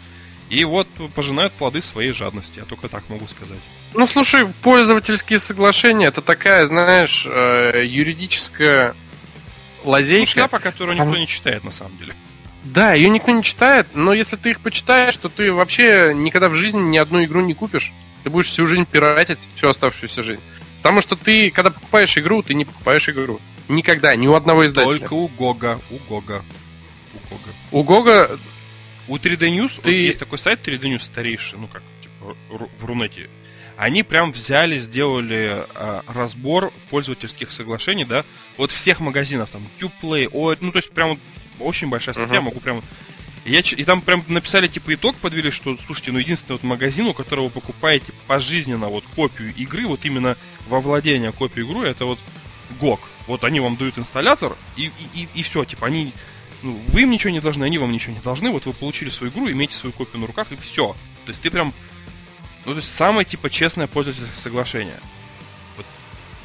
И вот пожинают плоды своей жадности, я только так могу сказать. Ну, слушай, пользовательские соглашения, это такая, знаешь, э, юридическая лазейка. Ну, шляпа, которую никто не читает, на самом деле. Да, ее никто не читает, но если ты их почитаешь, то ты вообще никогда в жизни ни одну игру не купишь. Ты будешь всю жизнь пиратить, всю оставшуюся жизнь. Потому что ты, когда покупаешь игру, ты не покупаешь игру. Никогда, ни у одного издателя. Только у Гога, у Гога. У Гога. У Гога... У 3D News, ты... есть такой сайт 3D News старейший, ну как, типа, в Рунете. Они прям взяли, сделали а, разбор пользовательских соглашений, да, вот всех магазинов, там, Qplay, о, ну то есть прям очень большая статья, uh-huh. могу прям и, я, и там прям написали, типа, итог подвели, что, слушайте, ну, единственный вот магазин, у которого вы покупаете пожизненно вот копию игры, вот именно во владение копию игры, это вот GOG. Вот они вам дают инсталлятор, и, и, и, и все, типа, они... Ну, вы им ничего не должны, они вам ничего не должны, вот вы получили свою игру, имеете свою копию на руках, и все. То есть ты прям... Ну, то есть самое, типа, честное пользовательское соглашение. Вот,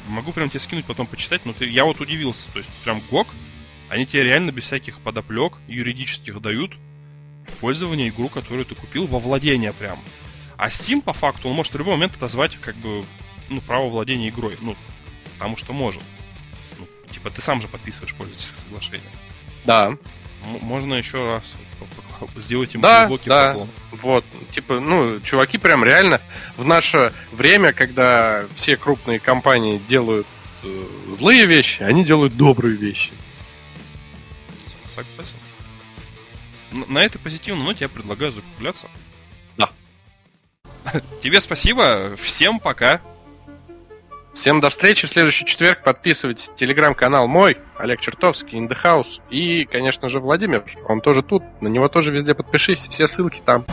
могу прям тебе скинуть, потом почитать, но ты, я вот удивился. То есть прям GOG, они тебе реально без всяких подоплек юридических дают в пользование игру, которую ты купил, во владение прям. А Steam, по факту, он может в любой момент отозвать, как бы, ну, право владения игрой. Ну, потому что может. Ну, типа, ты сам же подписываешь пользовательское соглашение. Да. М- можно еще раз сделать ему да, глубокий да. поклон. Вот, типа, ну, чуваки прям реально в наше время, когда все крупные компании делают э, злые вещи, они делают добрые вещи. Согласен на этой позитивной ноте я предлагаю закругляться. Да. Тебе спасибо, всем пока. Всем до встречи в следующий четверг. Подписывайтесь. Телеграм-канал мой, Олег Чертовский, House. И, конечно же, Владимир. Он тоже тут. На него тоже везде подпишись. Все ссылки там.